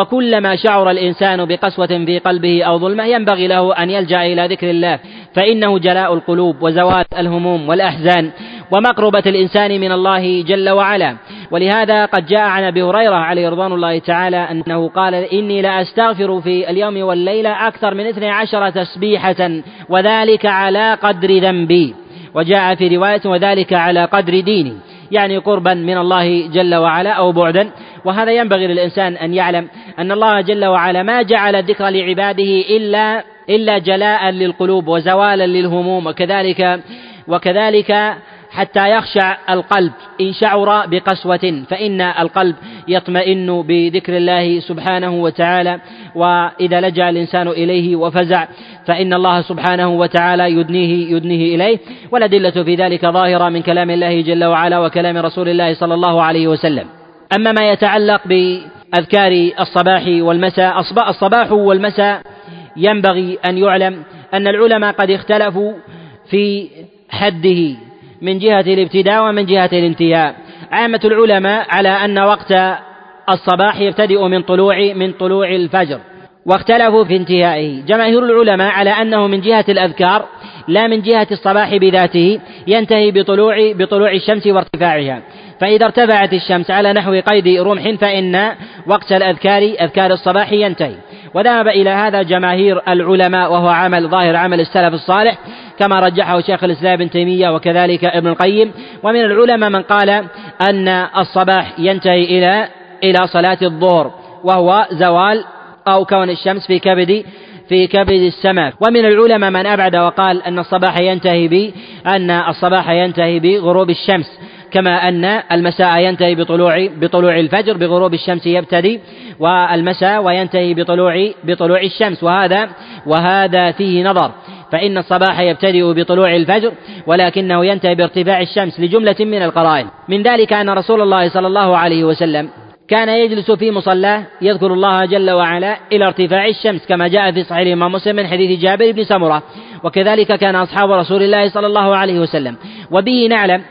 وكلما شعر الإنسان بقسوة في قلبه أو ظلمة ينبغي له أن يلجأ إلى ذكر الله. فإنه جلاء القلوب وزوال الهموم والأحزان ومقربة الإنسان من الله جل وعلا. ولهذا قد جاء عن أبي هريرة عليه رضوان الله تعالى أنه قال إني لأستغفر في اليوم والليلة أكثر من اثني عشر تسبيحة وذلك على قدر ذنبي. وجاء في رواية وذلك على قدر ديني. يعني قربا من الله جل وعلا أو بعدا. وهذا ينبغي للإنسان أن يعلم أن الله جل وعلا ما جعل الذكر لعباده إلا إلا جلاء للقلوب وزوالا للهموم وكذلك وكذلك حتى يخشع القلب. إن شعر بقسوة فإن القلب يطمئن بذكر الله سبحانه وتعالى وإذا لجأ الإنسان إليه وفزع فإن الله سبحانه وتعالى يدنيه يدنيه إليه. والأدلة في ذلك ظاهرة من كلام الله جل وعلا وكلام رسول الله صلى الله عليه وسلم. أما ما يتعلق بأذكار الصباح والمساء الصباح والمساء ينبغي أن يعلم أن العلماء قد اختلفوا في حده. من جهة الابتداء ومن جهة الانتهاء. عامة العلماء على أن وقت الصباح يبتدئ من طلوع من طلوع الفجر واختلفوا في انتهائه. جماهير العلماء على أنه من جهة الأذكار لا من جهة الصباح بذاته ينتهي بطلوع بطلوع الشمس وارتفاعها. فإذا ارتفعت الشمس على نحو قيد رمح فإن وقت الأذكار أذكار الصباح ينتهي. وذهب إلى هذا جماهير العلماء وهو عمل ظاهر عمل السلف الصالح كما رجحه شيخ الإسلام ابن تيمية وكذلك ابن القيم. ومن العلماء من قال أن الصباح ينتهي إلى إلى صلاة الظهر وهو زوال أو كون الشمس في كبد في كبد السماء. ومن العلماء من أبعد وقال أن الصباح ينتهي ب أن الصباح ينتهي بغروب الشمس. كما أن المساء ينتهي بطلوع بطلوع الفجر بغروب الشمس يبتدي والمساء وينتهي بطلوع بطلوع الشمس. وهذا وهذا فيه نظر. فإن الصباح يبتدئ بطلوع الفجر ولكنه ينتهي بارتفاع الشمس لجملة من القرائن. من ذلك أن رسول الله صلى الله عليه وسلم كان يجلس في مصلاه يذكر الله جل وعلا إلى ارتفاع الشمس كما جاء في صحيح الإمام مسلم من حديث جابر بن سمرة. وكذلك كان أصحاب رسول الله صلى الله عليه وسلم. وبه نعلم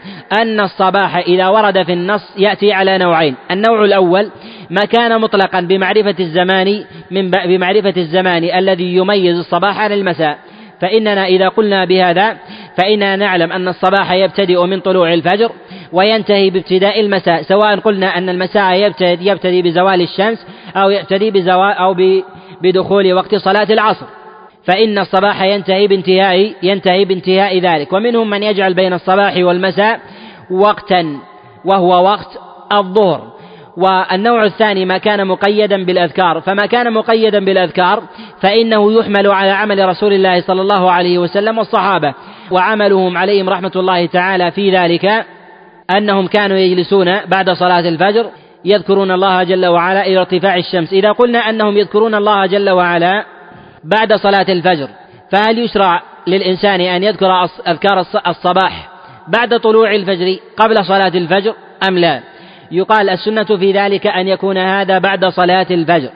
أن الصباح إذا ورد في النص يأتي على نوعين. النوع الأول ما كان مطلقا بمعرفة الزمان من بمعرفة الزمان الذي يميز الصباح عن المساء. فإننا إذا قلنا بهذا فإننا نعلم أن الصباح يبتدئ من طلوع الفجر وينتهي بابتداء المساء سواء قلنا أن المساء يبتدي, يبتدي بزوال الشمس أو يبتدي بزوال أو بدخول وقت صلاة العصر. فإن الصباح ينتهي بانتهاء ينتهي بانتهاء ذلك. ومنهم من يجعل بين الصباح والمساء وقتا وهو وقت الظهر. والنوع الثاني ما كان مقيدا بالأذكار فما كان مقيدا بالأذكار فإنه يحمل على عمل رسول الله صلى الله عليه وسلم والصحابة وعملهم عليهم رحمة الله تعالى في ذلك أنهم كانوا يجلسون بعد صلاة الفجر يذكرون الله جل وعلا إلى ارتفاع الشمس إذا قلنا أنهم يذكرون الله جل وعلا بعد صلاة الفجر فهل يشرع للإنسان أن يذكر أذكار الصباح بعد طلوع الفجر قبل صلاة الفجر أم لا؟ يقال السنة في ذلك أن يكون هذا بعد صلاة الفجر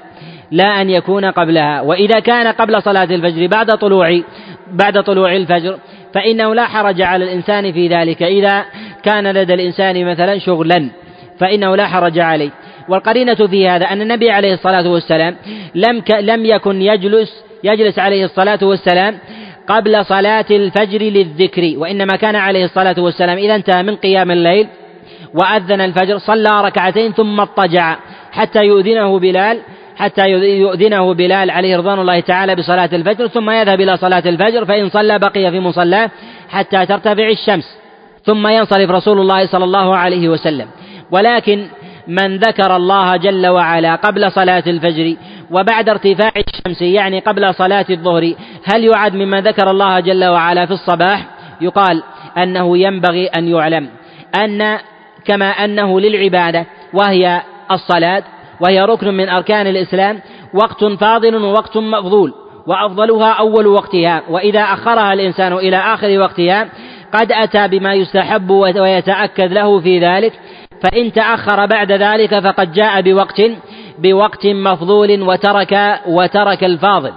لا أن يكون قبلها. وإذا كان قبل صلاة الفجر بعد طلوع بعد طلوع الفجر فإنه لا حرج على الإنسان في ذلك. إذا كان لدى الإنسان مثلا شغلا فإنه لا حرج عليه. والقرينة في هذا أن النبي عليه الصلاة والسلام لم لم يكن يجلس يجلس عليه الصلاة والسلام قبل صلاة الفجر للذكر وإنما كان عليه الصلاة والسلام إذا انتهى من قيام الليل وأذن الفجر صلى ركعتين ثم اضطجع حتى يؤذنه بلال حتى يؤذنه بلال عليه رضوان الله تعالى بصلاة الفجر ثم يذهب إلى صلاة الفجر فإن صلى بقي في مصلاه حتى ترتفع الشمس ثم ينصرف رسول الله صلى الله عليه وسلم. ولكن من ذكر الله جل وعلا قبل صلاة الفجر وبعد ارتفاع الشمس يعني قبل صلاة الظهر هل يعد ممن ذكر الله جل وعلا في الصباح؟ يقال أنه ينبغي أن يعلم أن كما أنه للعبادة وهي الصلاة وهي ركن من أركان الإسلام وقت فاضل ووقت مفضول وأفضلها أول وقتها وإذا أخرها الإنسان إلى آخر وقتها قد أتى بما يستحب ويتأكد له في ذلك فإن تأخر بعد ذلك فقد جاء بوقت بوقت مفضول وترك وترك الفاضل.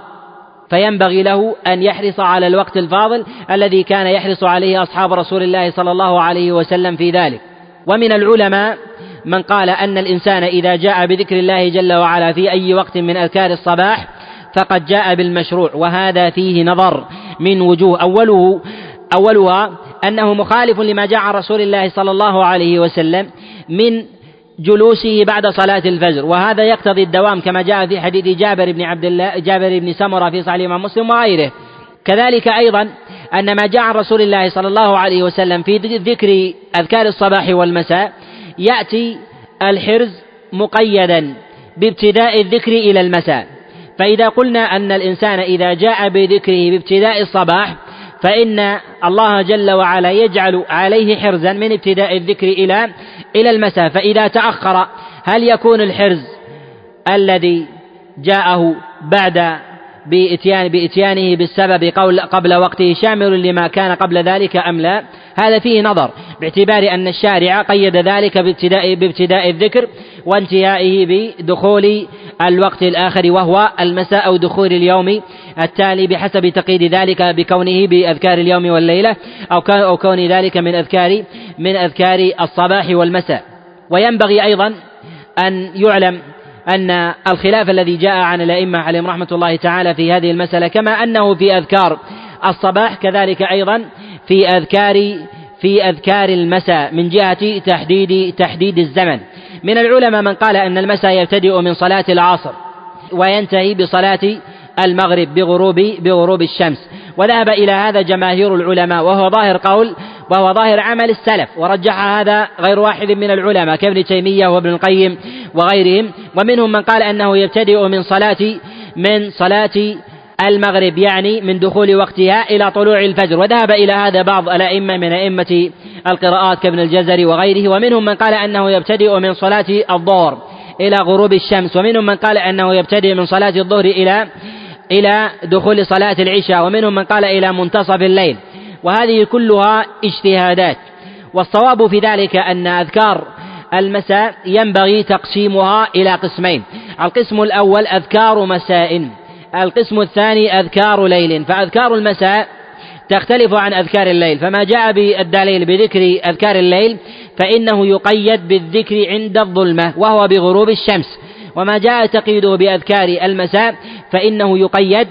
فينبغي له أن يحرص على الوقت الفاضل الذي كان يحرص عليه أصحاب رسول الله صلى الله عليه وسلم في ذلك. ومن العلماء من قال أن الإنسان إذا جاء بذكر الله جل وعلا في أي وقت من أذكار الصباح فقد جاء بالمشروع وهذا فيه نظر من وجوه. أوله أولها أنه مخالف لما جاء عن رسول الله صلى الله عليه وسلم من جلوسه بعد صلاة الفجر وهذا يقتضي الدوام كما جاء في حديث جابر بن عبد الله جابر بن سمرة في صحيح الإمام مسلم وغيره. كذلك أيضا أن ما جاء عن رسول الله صلى الله عليه وسلم في ذكر أذكار الصباح والمساء يأتي الحرز مقيدا بابتداء الذكر إلى المساء. فإذا قلنا أن الإنسان إذا جاء بذكره بابتداء الصباح فإن الله جل وعلا يجعل عليه حرزا من ابتداء الذكر إلى إلى المساء. فإذا تأخر هل يكون الحرز الذي جاءه بعد بإتيان بإتيانه بالسبب قول قبل وقته شامل لما كان قبل ذلك أم لا. هذا فيه نظر باعتبار أن الشارع قيد ذلك بابتداء بابتداء الذكر وانتهائه بدخول الوقت الآخر وهو المساء أو دخول اليوم التالي بحسب تقييد ذلك بكونه بأذكار اليوم والليلة أو كون ذلك من أذكار من أذكار الصباح والمساء. وينبغي أيضا أن يعلم أن الخلاف الذي جاء عن الأئمة عليهم رحمة الله تعالى في هذه المسألة كما أنه في أذكار الصباح كذلك أيضا في أذكار في أذكار المساء من جهة تحديد تحديد الزمن. من العلماء من قال أن المساء يبتدئ من صلاة العصر وينتهي بصلاة المغرب بغروب بغروب الشمس. وذهب إلى هذا جماهير العلماء وهو ظاهر قول وهو ظاهر عمل السلف ورجح هذا غير واحد من العلماء كابن تيمية وابن القيم وغيرهم. ومنهم من قال أنه يبتدئ من صلاة من صلاة المغرب يعني من دخول وقتها إلى طلوع الفجر. وذهب إلى هذا بعض الأئمة من أئمة القراءات كابن الجزري وغيره. ومنهم من قال أنه يبتدئ من صلاة الظهر إلى غروب الشمس. ومنهم من قال أنه يبتدئ من صلاة الظهر إلى إلى دخول صلاة العشاء ومنهم من قال إلى منتصف الليل. وهذه كلها اجتهادات. والصواب في ذلك أن أذكار المساء ينبغي تقسيمها إلى قسمين. القسم الأول أذكار مساء القسم الثاني أذكار ليل. فأذكار المساء تختلف عن أذكار الليل. فما جاء بالدليل بذكر أذكار الليل فإنه يقيد بالذكر عند الظلمة وهو بغروب الشمس. وما جاء تقييده بأذكار المساء فإنه يقيد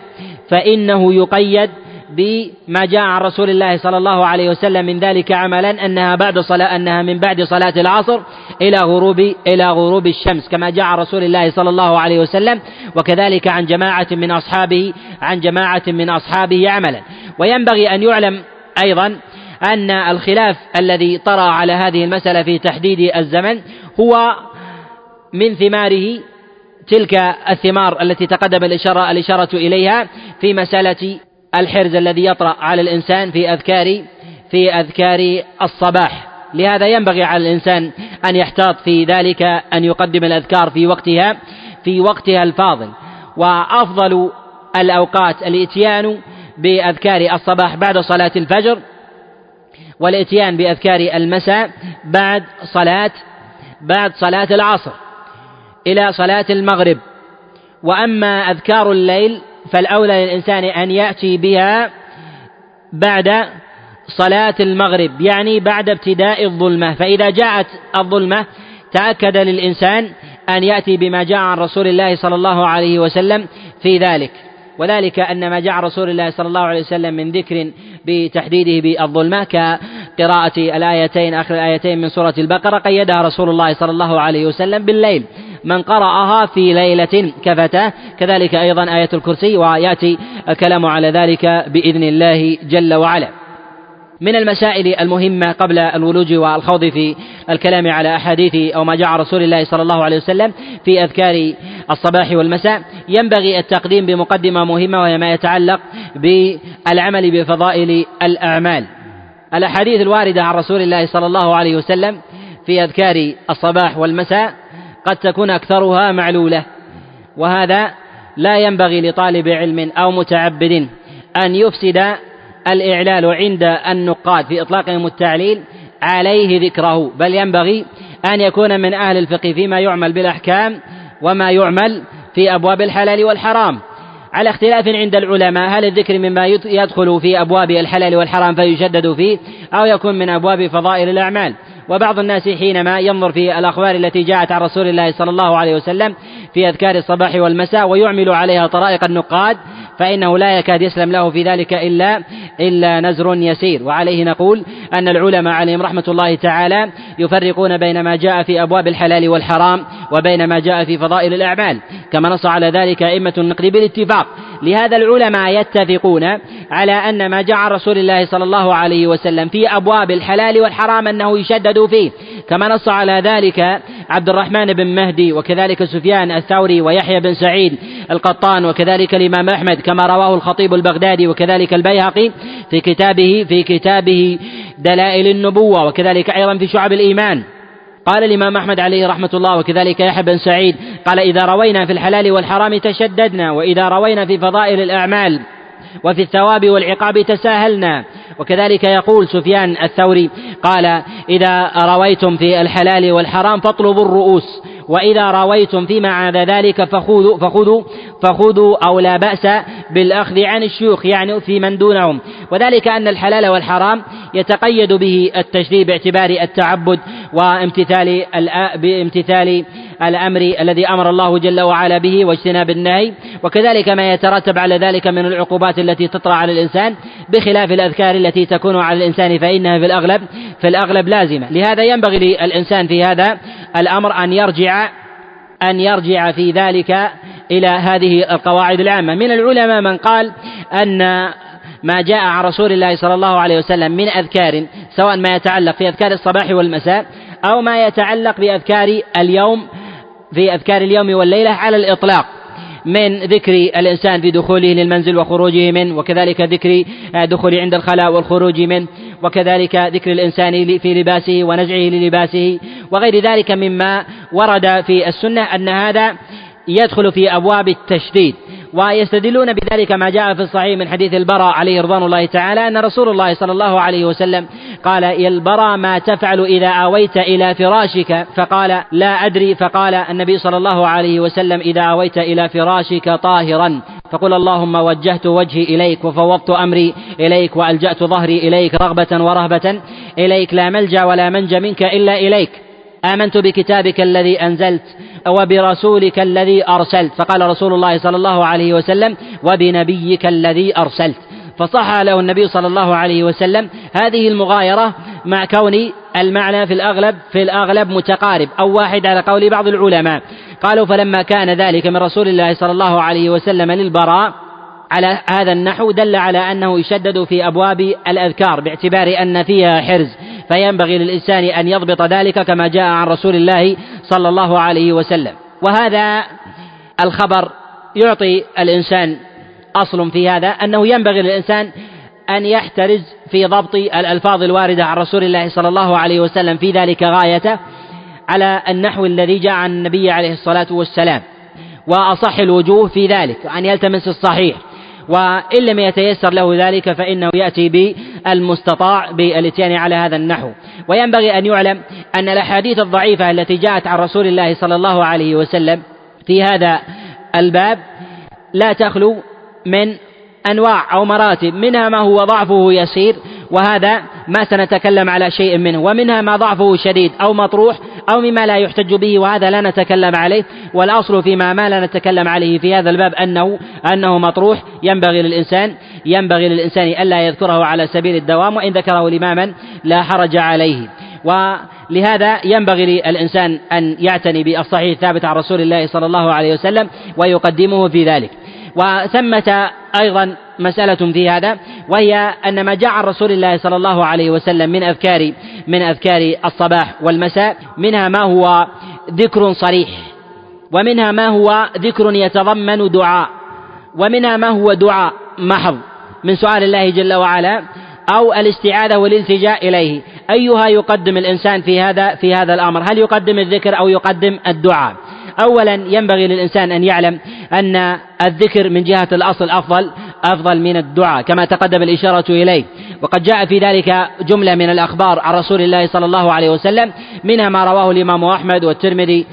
فإنه يقيد بما جاء عن رسول الله صلى الله عليه وسلم من ذلك عملا أنها بعد صلاة أنها من بعد صلاة العصر إلى غروب إلى غروب الشمس كما جاء عن رسول الله صلى الله عليه وسلم وكذلك عن جماعة من أصحابه عن جماعة من أصحابه عملا. وينبغي أن يعلم أيضا أن الخلاف الذي طرأ على هذه المسألة في تحديد الزمن هو من ثماره تلك الثمار التي تقدم الإشارة, الإشارة إليها في مسألة الحرز الذي يطرأ على الإنسان في أذكار في أذكار الصباح. لهذا ينبغي على الإنسان أن يحتاط في ذلك أن يقدم الأذكار في وقتها في وقتها الفاضل. وأفضل الأوقات الإتيان بأذكار الصباح بعد صلاة الفجر والإتيان بأذكار المساء بعد صلاة بعد صلاة العصر. إلى صلاة المغرب. وأما أذكار الليل فالأولى للإنسان أن يأتي بها بعد صلاة المغرب يعني بعد ابتداء الظلمة. فإذا جاءت الظلمة تأكد للإنسان أن يأتي بما جاء عن رسول الله صلى الله عليه وسلم في ذلك. وذلك أن ما جاء رسول الله صلى الله عليه وسلم من ذكر بتحديده بالظلمة كقراءة الآيتين آخر الآيتين من سورة البقرة قيدها رسول الله صلى الله عليه وسلم بالليل. من قرأها في ليلة كفتاه كذلك أيضا آية الكرسي ويأتي الكلام على ذلك بإذن الله جل وعلا. من المسائل المهمة قبل الولوج والخوض في الكلام على أحاديث أو ما جاء رسول الله صلى الله عليه وسلم في أذكار الصباح والمساء ينبغي التقديم بمقدمة مهمة وهي ما يتعلق بالعمل بفضائل الأعمال. الأحاديث الواردة عن رسول الله صلى الله عليه وسلم في أذكار الصباح والمساء قد تكون أكثرها معلولة. وهذا لا ينبغي لطالب علم أو متعبد أن يفسد الإعلال عند النقاد في إطلاقهم التعليل عليه ذكره. بل ينبغي أن يكون من أهل الفقه فيما يعمل بالأحكام وما يعمل في أبواب الحلال والحرام. على اختلاف عند العلماء هل الذكر مما يدخل في أبواب الحلال والحرام فيشدد فيه أو يكون من أبواب فضائل الأعمال؟ وبعض الناس حينما ينظر في الأخبار التي جاءت عن رسول الله صلى الله عليه وسلم في أذكار الصباح والمساء ويعمل عليها طرائق النقاد فإنه لا يكاد يسلم له في ذلك إلا إلا نزر يسير. وعليه نقول أن العلماء عليهم رحمة الله تعالى يفرقون بين ما جاء في أبواب الحلال والحرام وبين ما جاء في فضائل الأعمال. كما نص على ذلك أئمة النقد بالاتفاق. لهذا العلماء يتفقون على أن ما عن رسول الله صلى الله عليه وسلم في أبواب الحلال والحرام أنه يشدد فيه. كما نص على ذلك عبد الرحمن بن مهدي وكذلك سفيان الثوري ويحيى بن سعيد القطان وكذلك الإمام أحمد كما رواه الخطيب البغدادي وكذلك البيهقي في كتابه في كتابه دلائل النبوة وكذلك أيضا في شعب الإيمان. قال الإمام أحمد عليه رحمة الله وكذلك يحيى بن سعيد قال إذا روينا في الحلال والحرام تشددنا وإذا روينا في فضائل الأعمال وفي الثواب والعقاب تساهلنا. وكذلك يقول سفيان الثوري قال إذا رويتم في الحلال والحرام فاطلبوا الرؤوس وإذا رويتم فيما عدا ذلك فخذوا فخذوا فخذوا أو لا بأس بالأخذ عن الشيوخ يعني في من دونهم. وذلك أن الحلال والحرام يتقيد به التشريع باعتبار التعبد وامتثال بامتثال الأمر الذي أمر الله جل وعلا به واجتناب النهي وكذلك ما يترتب على ذلك من العقوبات التي تطرأ على الإنسان بخلاف الأذكار التي تكون على الإنسان فإنها في الأغلب في الأغلب لازمة. لهذا ينبغي للإنسان في هذا الأمر أن يرجع أن يرجع في ذلك إلى هذه القواعد العامة. من العلماء من قال أن ما جاء عن رسول الله صلى الله عليه وسلم من أذكار سواء ما يتعلق في أذكار الصباح والمساء أو ما يتعلق بأذكار اليوم في أذكار اليوم والليلة على الإطلاق من ذكر الإنسان في دخوله للمنزل وخروجه منه وكذلك ذكر دخوله عند الخلاء والخروج منه وكذلك ذكر الإنسان في لباسه ونزعه للباسه وغير ذلك مما ورد في السنة أن هذا يدخل في أبواب التشديد. ويستدلون بذلك ما جاء في الصحيح من حديث البراء عليه رضوان الله تعالى أن رسول الله صلى الله عليه وسلم قال يا البراء ما تفعل إذا آويت إلى فراشك؟ فقال لا أدري. فقال النبي صلى الله عليه وسلم إذا آويت إلى فراشك طاهرا. فقل اللهم وجهت وجهي إليك وفوضت أمري إليك وألجأت ظهري إليك رغبة ورهبة. إليك لا ملجأ ولا منجى منك إلا إليك. آمنت بكتابك الذي أنزلت وبرسولك الذي أرسلت. فقال رسول الله صلى الله عليه وسلم وبنبيك الذي أرسلت. فصح له النبي صلى الله عليه وسلم هذه المغايرة مع كون المعنى في الأغلب في الأغلب متقارب أو واحد على قول بعض العلماء. قالوا فلما كان ذلك من رسول الله صلى الله عليه وسلم للبراء على هذا النحو دل على أنه يشدد في أبواب الأذكار باعتبار أن فيها حرز فينبغي للإنسان أن يضبط ذلك كما جاء عن رسول الله صلى الله عليه وسلم. وهذا الخبر يعطي الإنسان أصل في هذا أنه ينبغي للإنسان أن يحترز في ضبط الألفاظ الواردة عن رسول الله صلى الله عليه وسلم في ذلك غايته على النحو الذي جاء عن النبي عليه الصلاة والسلام. وأصح الوجوه في ذلك أن يلتمس الصحيح. وإن لم يتيسر له ذلك فإنه يأتي بالمستطاع بالإتيان على هذا النحو. وينبغي أن يعلم أن الأحاديث الضعيفة التي جاءت عن رسول الله صلى الله عليه وسلم في هذا الباب لا تخلو من أنواع أو مراتب. منها ما هو ضعفه يسير وهذا ما سنتكلم على شيء منه. ومنها ما ضعفه شديد أو مطروح أو مما لا يحتج به وهذا لا نتكلم عليه. والأصل فيما ما لا نتكلم عليه في هذا الباب أنه أنه مطروح ينبغي للإنسان ينبغي للإنسان ألا يذكره على سبيل الدوام وإن ذكره لماما لا حرج عليه. ولهذا ينبغي للإنسان أن يعتني بالصحيح الثابت عن رسول الله صلى الله عليه وسلم ويقدمه في ذلك. وثمة أيضا مسألة في هذا وهي أن ما جاء عن رسول الله صلى الله عليه وسلم من أذكار من أذكار الصباح والمساء منها ما هو ذكر صريح ومنها ما هو ذكر يتضمن دعاء ومنها ما هو دعاء محض من سؤال الله جل وعلا أو الاستعاذة والالتجاء إليه. أيها يقدم الإنسان في هذا في هذا الأمر؟ هل يقدم الذكر أو يقدم الدعاء؟ أولا ينبغي للإنسان أن يعلم أن الذكر من جهة الأصل أفضل أفضل من الدعاء كما تقدم الإشارة إليه. وقد جاء في ذلك جملة من الأخبار عن رسول الله صلى الله عليه وسلم منها ما رواه الإمام أحمد والترمذي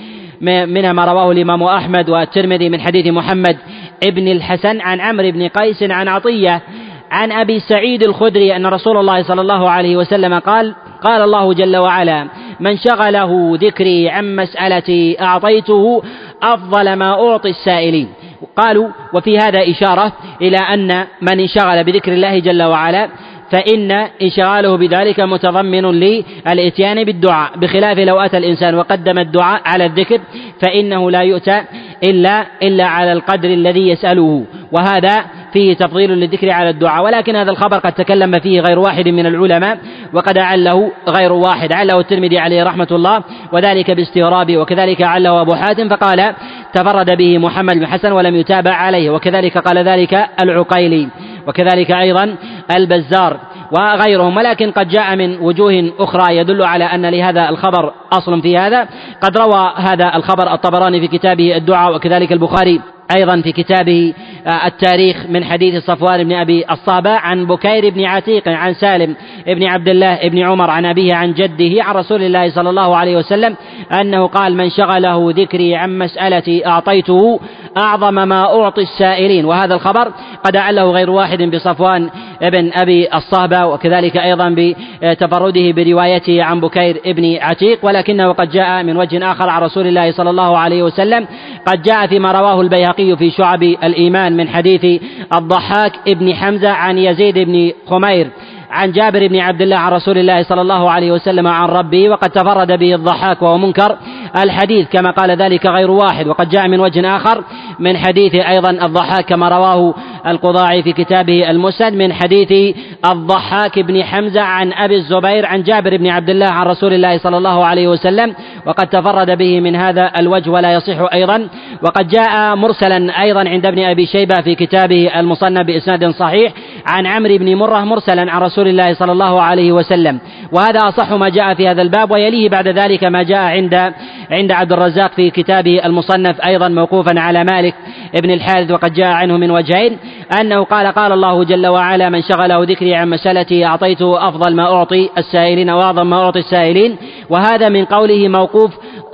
منها ما رواه الإمام أحمد والترمذي من حديث محمد ابن الحسن عن عمرو بن قيس عن عطية عن أبي سعيد الخدري أن رسول الله صلى الله عليه وسلم قال قال الله جل وعلا من شغله ذكري عن مسألتي أعطيته أفضل ما أعطي السائلين. قالوا وفي هذا إشارة إلى أن من انشغل بذكر الله جل وعلا فإن انشغاله بذلك متضمن للإتيان بالدعاء. بخلاف لو أتى الإنسان وقدم الدعاء على الذكر فإنه لا يؤتى إلا إلا على القدر الذي يسأله وهذا فيه تفضيل للذكر على الدعاء ولكن هذا الخبر قد تكلم فيه غير واحد من العلماء وقد أعله غير واحد عله الترمذي عليه رحمة الله وذلك باستغرابه وكذلك أعله أبو حاتم فقال تفرد به محمد بن حسن ولم يتابع عليه وكذلك قال ذلك العقيلي وكذلك أيضا البزار وغيرهم ولكن قد جاء من وجوه أخرى يدل على أن لهذا الخبر أصل في هذا. قد روى هذا الخبر الطبراني في كتابه الدعاء وكذلك البخاري أيضا في كتابه التاريخ من حديث صفوان بن أبي الصابع عن بكير بن عتيق عن سالم بن عبد الله بن عمر عن أبيه عن جده عن رسول الله صلى الله عليه وسلم أنه قال من شغله ذكري عن مسألتي أعطيته أعظم ما أعطي السائلين. وهذا الخبر قد أعله غير واحد بصفوان بن أبي الصهبة وكذلك أيضا بتفرده بروايته عن بكير بن عتيق ولكنه قد جاء من وجه آخر عن رسول الله صلى الله عليه وسلم. قد جاء فيما رواه البيهقي في شعب الإيمان من حديث الضحاك ابن حمزة عن يزيد بن خمير عن جابر بن عبد الله عن رسول الله صلى الله عليه وسلم عن ربه وقد تفرد به الضحاك وهو منكر. الحديث كما قال ذلك غير واحد وقد جاء من وجه آخر من حديث أيضا الضحاك كما رواه القضاعي في كتابه المسند من حديث الضحاك بن حمزة عن أبي الزبير عن جابر بن عبد الله عن رسول الله صلى الله عليه وسلم وقد تفرد به من هذا الوجه ولا يصح أيضا وقد جاء مرسلا أيضا عند ابن أبي شيبة في كتابه المصنف بإسناد صحيح عن عمرو بن مرة مرسلا عن رسول الله صلى الله عليه وسلم. وهذا أصح ما جاء في هذا الباب ويليه بعد ذلك ما جاء عند عند عبد الرزاق في كتابه المصنف أيضا موقوفا على مالك ابن الحارث وقد جاء عنه من وجهين أنه قال قال الله جل وعلا من شغله ذكري عن مسألتي أعطيته أفضل ما أعطي السائلين وأعظم ما أعطي السائلين وهذا من قوله موقوف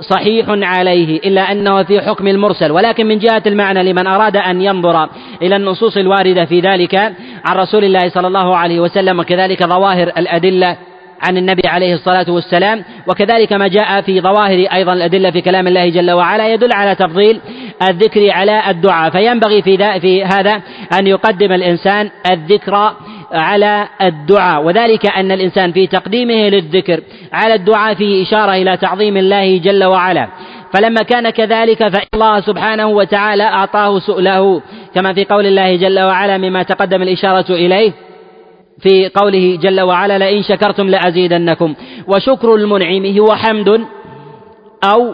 صحيح عليه إلا أنه في حكم المرسل ولكن من جهة المعنى لمن أراد أن ينظر إلى النصوص الواردة في ذلك عن رسول الله صلى الله عليه وسلم وكذلك ظواهر الأدلة عن النبي عليه الصلاة والسلام وكذلك ما جاء في ظواهر أيضا الأدلة في كلام الله جل وعلا يدل على تفضيل الذكر على الدعاء. فينبغي في, في هذا أن يقدم الإنسان الذكر على الدعاء. وذلك أن الإنسان في تقديمه للذكر على الدعاء فيه إشارة إلى تعظيم الله جل وعلا. فلما كان كذلك فإن الله سبحانه وتعالى أعطاه سؤله كما في قول الله جل وعلا مما تقدم الإشارة إليه في قوله جل وعلا لئن شكرتم لأزيدنكم. وشكر المنعم هو حمد أو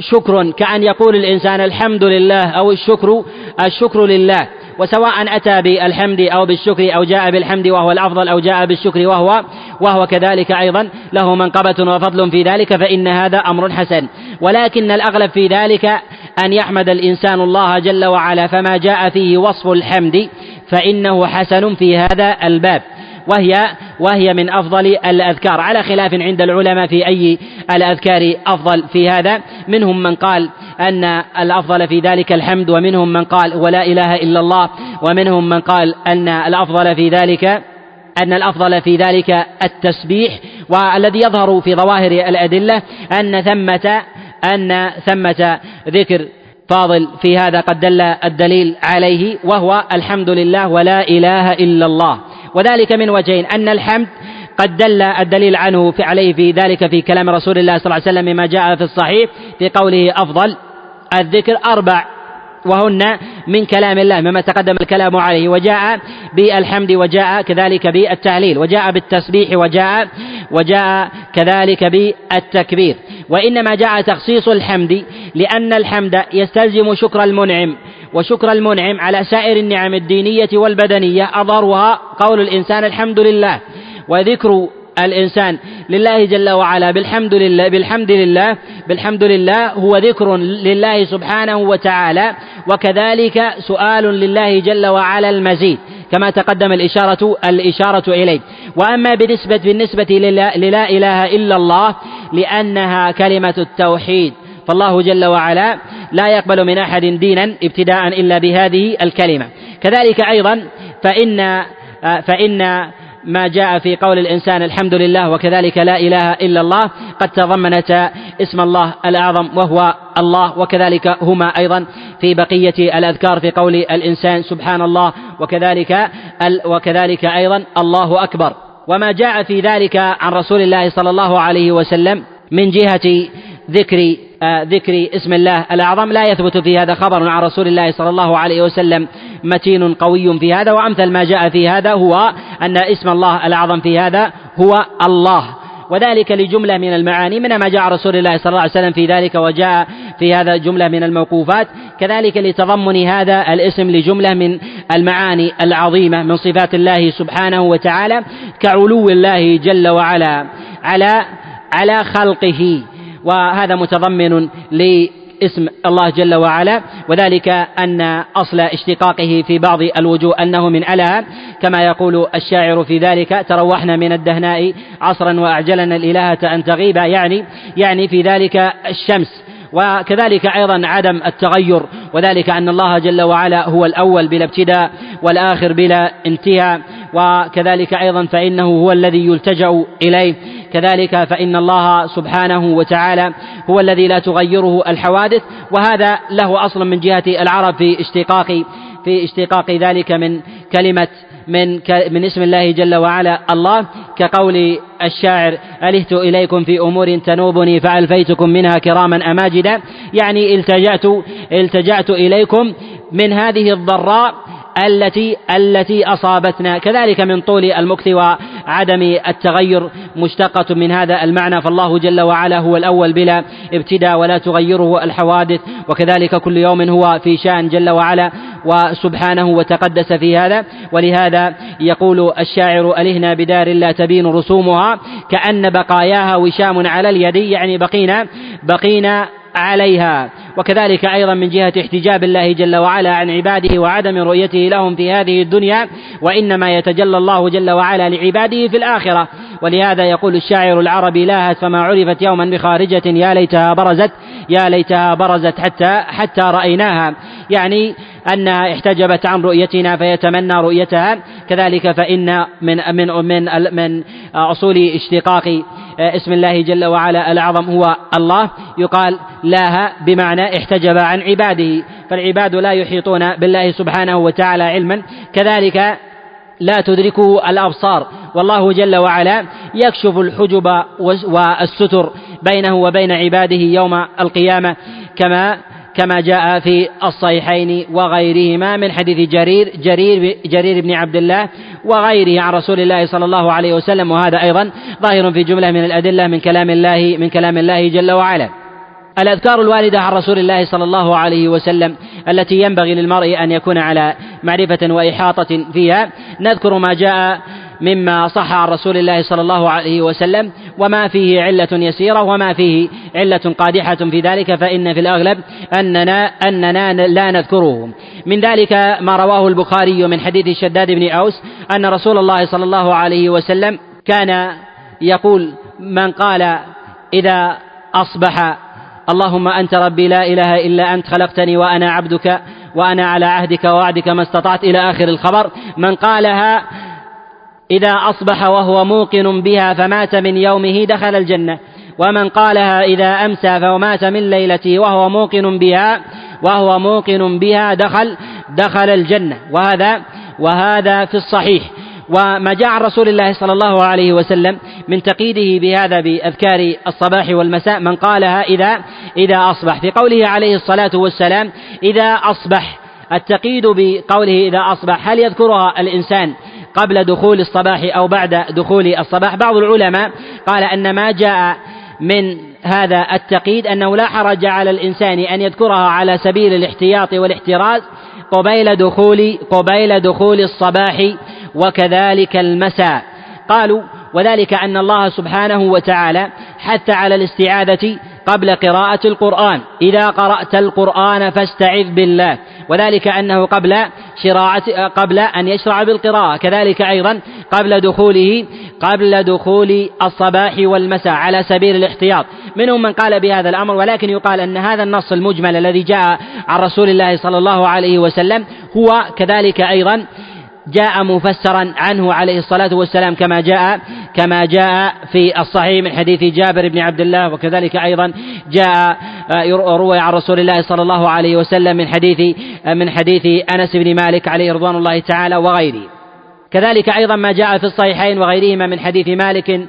شكر كأن يقول الإنسان الحمد لله أو الشكر الشكر لله. وسواء أتى بالحمد أو بالشكر أو جاء بالحمد وهو الأفضل أو جاء بالشكر وهو وهو كذلك أيضا له منقبة وفضل في ذلك فإن هذا أمر حسن. ولكن الأغلب في ذلك أن يحمد الإنسان الله جل وعلا فما جاء فيه وصف الحمد فإنه حسن في هذا الباب. وهي وهي من أفضل الأذكار. على خلاف عند العلماء في أي الأذكار أفضل في هذا. منهم من قال أن الأفضل في ذلك الحمد ومنهم من قال ولا إله إلا الله ومنهم من قال أن الأفضل في ذلك أن الأفضل في ذلك التسبيح. والذي يظهر في ظواهر الأدلة أن ثمة أن ثمة ذكر فاضل في هذا قد دل الدليل عليه وهو الحمد لله ولا إله إلا الله. وذلك من وجهين أن الحمد قد دل الدليل عنه في عليه في ذلك في كلام رسول الله صلى الله عليه وسلم مما جاء في الصحيح في قوله أفضل الذكر أربع. وهن من كلام الله مما تقدم الكلام عليه. وجاء بالحمد وجاء كذلك بالتهليل وجاء بالتسبيح وجاء وجاء كذلك بالتكبير. وإنما جاء تخصيص الحمد لأن الحمد يستلزم شكر المنعم وشكر المنعم على سائر النعم الدينية والبدنية. أظهرها قول الإنسان الحمد لله وذكر الإنسان. لله جل وعلا بالحمد لله بالحمد لله بالحمد لله هو ذكر لله سبحانه وتعالى وكذلك سؤال لله جل وعلا المزيد كما تقدم الإشارة الإشارة إليه. وأما بالنسبة بالنسبة للا إله إلا الله لأنها كلمة التوحيد. فالله جل وعلا لا يقبل من أحد دينا ابتداء إلا بهذه الكلمة. كذلك أيضا فإن فإن ما جاء في قول الإنسان الحمد لله وكذلك لا إله إلا الله قد تضمنت اسم الله الأعظم وهو الله وكذلك هما أيضا في بقية الأذكار في قول الإنسان سبحان الله وكذلك وكذلك أيضا الله أكبر. وما جاء في ذلك عن رسول الله صلى الله عليه وسلم من جهة ذكر ذكر اسم الله الأعظم. لا يثبت في هذا خبر عن رسول الله صلى الله عليه وسلم متين قوي في هذا وأمثل ما جاء في هذا هو أن اسم الله الأعظم في هذا هو الله. وذلك لجملة من المعاني من ما جاء رسول الله صلى الله عليه وسلم في ذلك وجاء في هذا جملة من الموقوفات. كذلك لتضمن هذا الاسم لجملة من المعاني العظيمة من صفات الله سبحانه وتعالى كعلو الله جل وعلا على على خلقه. وهذا متضمن لاسم الله جل وعلا وذلك أن أصل اشتقاقه في بعض الوجوه أنه من ألا. كما يقول الشاعر في ذلك تروحنا من الدهناء عصرا وأعجلنا الإلهة أن تغيب يعني يعني في ذلك الشمس. وكذلك أيضا عدم التغير وذلك أن الله جل وعلا هو الأول بلا ابتداء والآخر بلا انتهاء. وكذلك أيضا فإنه هو الذي يلتجأ إليه. كذلك فإن الله سبحانه وتعالى هو الذي لا تغيره الحوادث وهذا له أصل من جهة العرب في اشتقاق في اشتقاق ذلك من كلمة من من اسم الله جل وعلا. الله كقول الشاعر ألهت إليكم في أمور تنوبني فألفيتكم منها كراما أماجدا. يعني التجأت التجأت إليكم من هذه الضراء التي التي أصابتنا. كذلك من طول المكث وعدم التغير مشتقة من هذا المعنى. فالله جل وعلا هو الأول بلا ابتداء ولا تغيره الحوادث. وكذلك كل يوم هو في شأن جل وعلا وسبحانه وتقدس في هذا. ولهذا يقول الشاعر ألهنا بدار لا تبين رسومها كأن بقاياها وشام على اليد. يعني بقينا بقينا عليها. وكذلك أيضا من جهة احتجاب الله جل وعلا عن عباده وعدم رؤيته لهم في هذه الدنيا وإنما يتجلى الله جل وعلا لعباده في الآخرة. ولهذا يقول الشاعر العربي لاهت فما عرفت يوما بخارجة يا ليتها برزت. يا ليتها برزت حتى حتى رأيناها. يعني أنها احتجبت عن رؤيتنا فيتمنى رؤيتها. كذلك فإن من من من من أصول اشتقاق اسم الله جل وعلا الأعظم هو الله. يقال لاها بمعنى احتجب عن عباده. فالعباد لا يحيطون بالله سبحانه وتعالى علما. كذلك لا تدركه الأبصار والله جل وعلا يكشف الحجب والستر بينه وبين عباده يوم القيامة كما كما جاء في الصحيحين وغيرهما من حديث جرير جرير جرير بن عبد الله وغيره عن رسول الله صلى الله عليه وسلم وهذا أيضا ظاهر في جملة من الأدلة من كلام الله من كلام الله جل وعلا. الأذكار الواردة عن رسول الله صلى الله عليه وسلم التي ينبغي للمرء أن يكون على معرفة وإحاطة فيها. نذكر ما جاء مما صح عن رسول الله صلى الله عليه وسلم وما فيه علة يسيرة وما فيه علة قادحة في ذلك فإن في الأغلب أننا أننا لا نذكره. من ذلك ما رواه البخاري من حديث شداد بن أوس أن رسول الله صلى الله عليه وسلم كان يقول من قال إذا أصبح اللهم أنت ربي لا إله إلا أنت خلقتني وأنا عبدك وأنا على عهدك ووعدك ما استطعت إلى آخر الخبر. من قالها إذا أصبح وهو موقن بها فمات من يومه دخل الجنة. ومن قالها إذا أمسى فمات من ليلته وهو موقن بها وهو موقن بها دخل دخل الجنة. وهذا وهذا في الصحيح. وما جاء عن رسول الله صلى الله عليه وسلم من تقييده بهذا بأذكار الصباح والمساء من قالها إذا إذا أصبح. في قوله عليه الصلاة والسلام إذا أصبح. التقييد بقوله إذا أصبح هل يذكرها الإنسان قبل دخول الصباح أو بعد دخول الصباح؟ بعض العلماء قال أن ما جاء من هذا التقييد أنه لا حرج على الإنسان أن يذكرها على سبيل الاحتياط والاحتراز قبيل دخول قبيل دخول الصباح وكذلك المساء. قالوا وذلك أن الله سبحانه وتعالى حث على الاستعاذة قبل قراءة القرآن. إذا قرأت القرآن فاستعذ بالله. وذلك أنه قبل شراعة قبل أن يشرع بالقراءة. كذلك أيضا قبل دخوله قبل دخول الصباح والمساء على سبيل الاحتياط. منهم من قال بهذا الأمر ولكن يقال أن هذا النص المجمل الذي جاء عن رسول الله صلى الله عليه وسلم هو كذلك أيضا جاء مفسرا عنه عليه الصلاة والسلام كما جاء كما جاء في الصحيح من حديث جابر بن عبد الله وكذلك أيضا جاء آه، روي عن رسول الله صلى الله عليه وسلم من حديث آه، من حديث أنس بن مالك عليه رضوان الله تعالى وغيره. كذلك أيضا ما جاء في الصحيحين وغيرهما من حديث مالك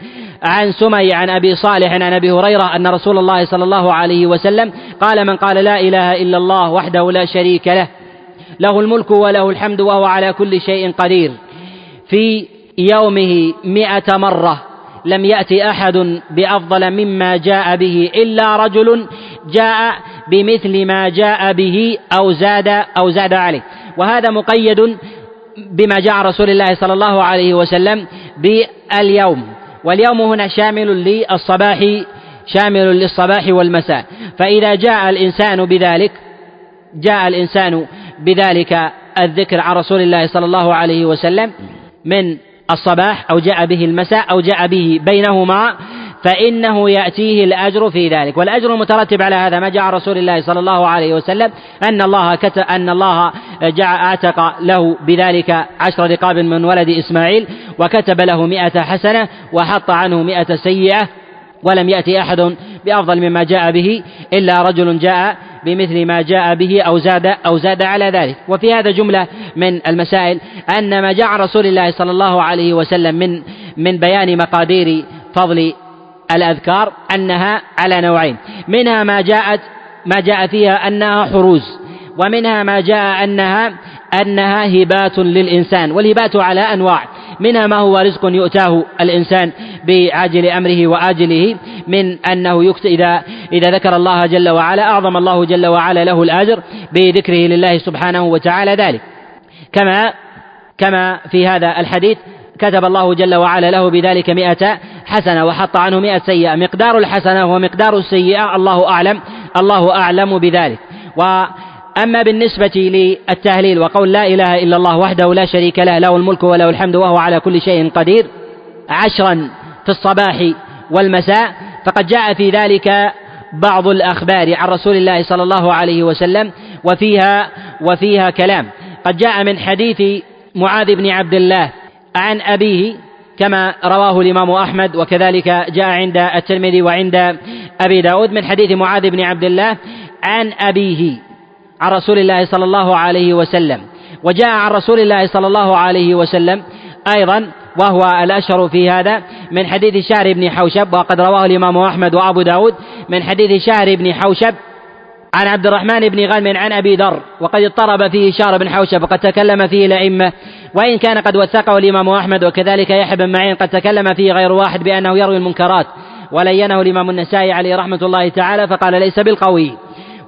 عن سمي عن أبي صالح عن أبي هريرة أن رسول الله صلى الله عليه وسلم قال من قال لا إله إلا الله وحده لا شريك له له الملك وله الحمد وهو على كل شيء قدير. في يومه مئة مرة لم يأتي أحد بأفضل مما جاء به إلا رجل جاء بمثل ما جاء به أو زاد أو زاد عليه. وهذا مقيد بما جاء رسول الله صلى الله عليه وسلم باليوم. واليوم هنا شامل للصباح شامل للصباح والمساء. فإذا جاء الإنسان بذلك جاء الإنسان بذلك الذكر عن رسول الله صلى الله عليه وسلم من الصباح أو جاء به المساء أو جاء به بينهما فإنه يأتيه الأجر في ذلك. والأجر المترتب على هذا ما جاء عن رسول الله صلى الله عليه وسلم أن الله كتب أن الله جاء أعتق له بذلك عشر رقاب من ولد إسماعيل وكتب له مئة حسنة وحط عنه مئة سيئة ولم يأتي أحد بأفضل مما جاء به إلا رجل جاء بمثل ما جاء به أو زاد أو زاد على ذلك. وفي هذا جملة من المسائل أن ما جاء رسول الله صلى الله عليه وسلم من من بيان مقادير فضل الأذكار أنها على نوعين. منها ما جاءت ما جاء فيها أنها حروز ومنها ما جاء أنها أنها هبات للإنسان والهبات على أنواع. منها ما هو رزق يؤتاه الإنسان بعاجل أمره وآجله من أنه يكت إذا إذا ذكر الله جل وعلا أعظم الله جل وعلا له الأجر بذكره لله سبحانه وتعالى ذلك. كما كما في هذا الحديث كتب الله جل وعلا له بذلك مئة حسنة وحط عنه مئة سيئة. مقدار الحسنة ومقدار السيئة الله أعلم الله أعلم بذلك. و أما بالنسبة للتهليل وقول لا إله إلا الله وحده لا شريك له له الملك وله الحمد وهو على كل شيء قدير عشرا في الصباح والمساء فقد جاء في ذلك بعض الأخبار عن رسول الله صلى الله عليه وسلم وفيها وفيها كلام. قد جاء من حديث معاذ بن عبد الله عن أبيه كما رواه الإمام أحمد وكذلك جاء عند الترمذي وعند أبي داود من حديث معاذ بن عبد الله عن أبيه. عن رسول الله صلى الله عليه وسلم. وجاء عن رسول الله صلى الله عليه وسلم أيضا وهو الأشهر في هذا من حديث شهر بن حوشب وقد رواه الإمام أحمد وأبو داود من حديث شهر بن حوشب عن عبد الرحمن بن غنم عن أبي ذر وقد اضطرب فيه شهر بن حوشب وقد تكلم فيه الأئمة وإن كان قد وثقه الإمام أحمد وكذلك يحيى بن معين قد تكلم فيه غير واحد بأنه يروي المنكرات ولينه الإمام النسائي عليه رحمة الله تعالى فقال ليس بالقوي.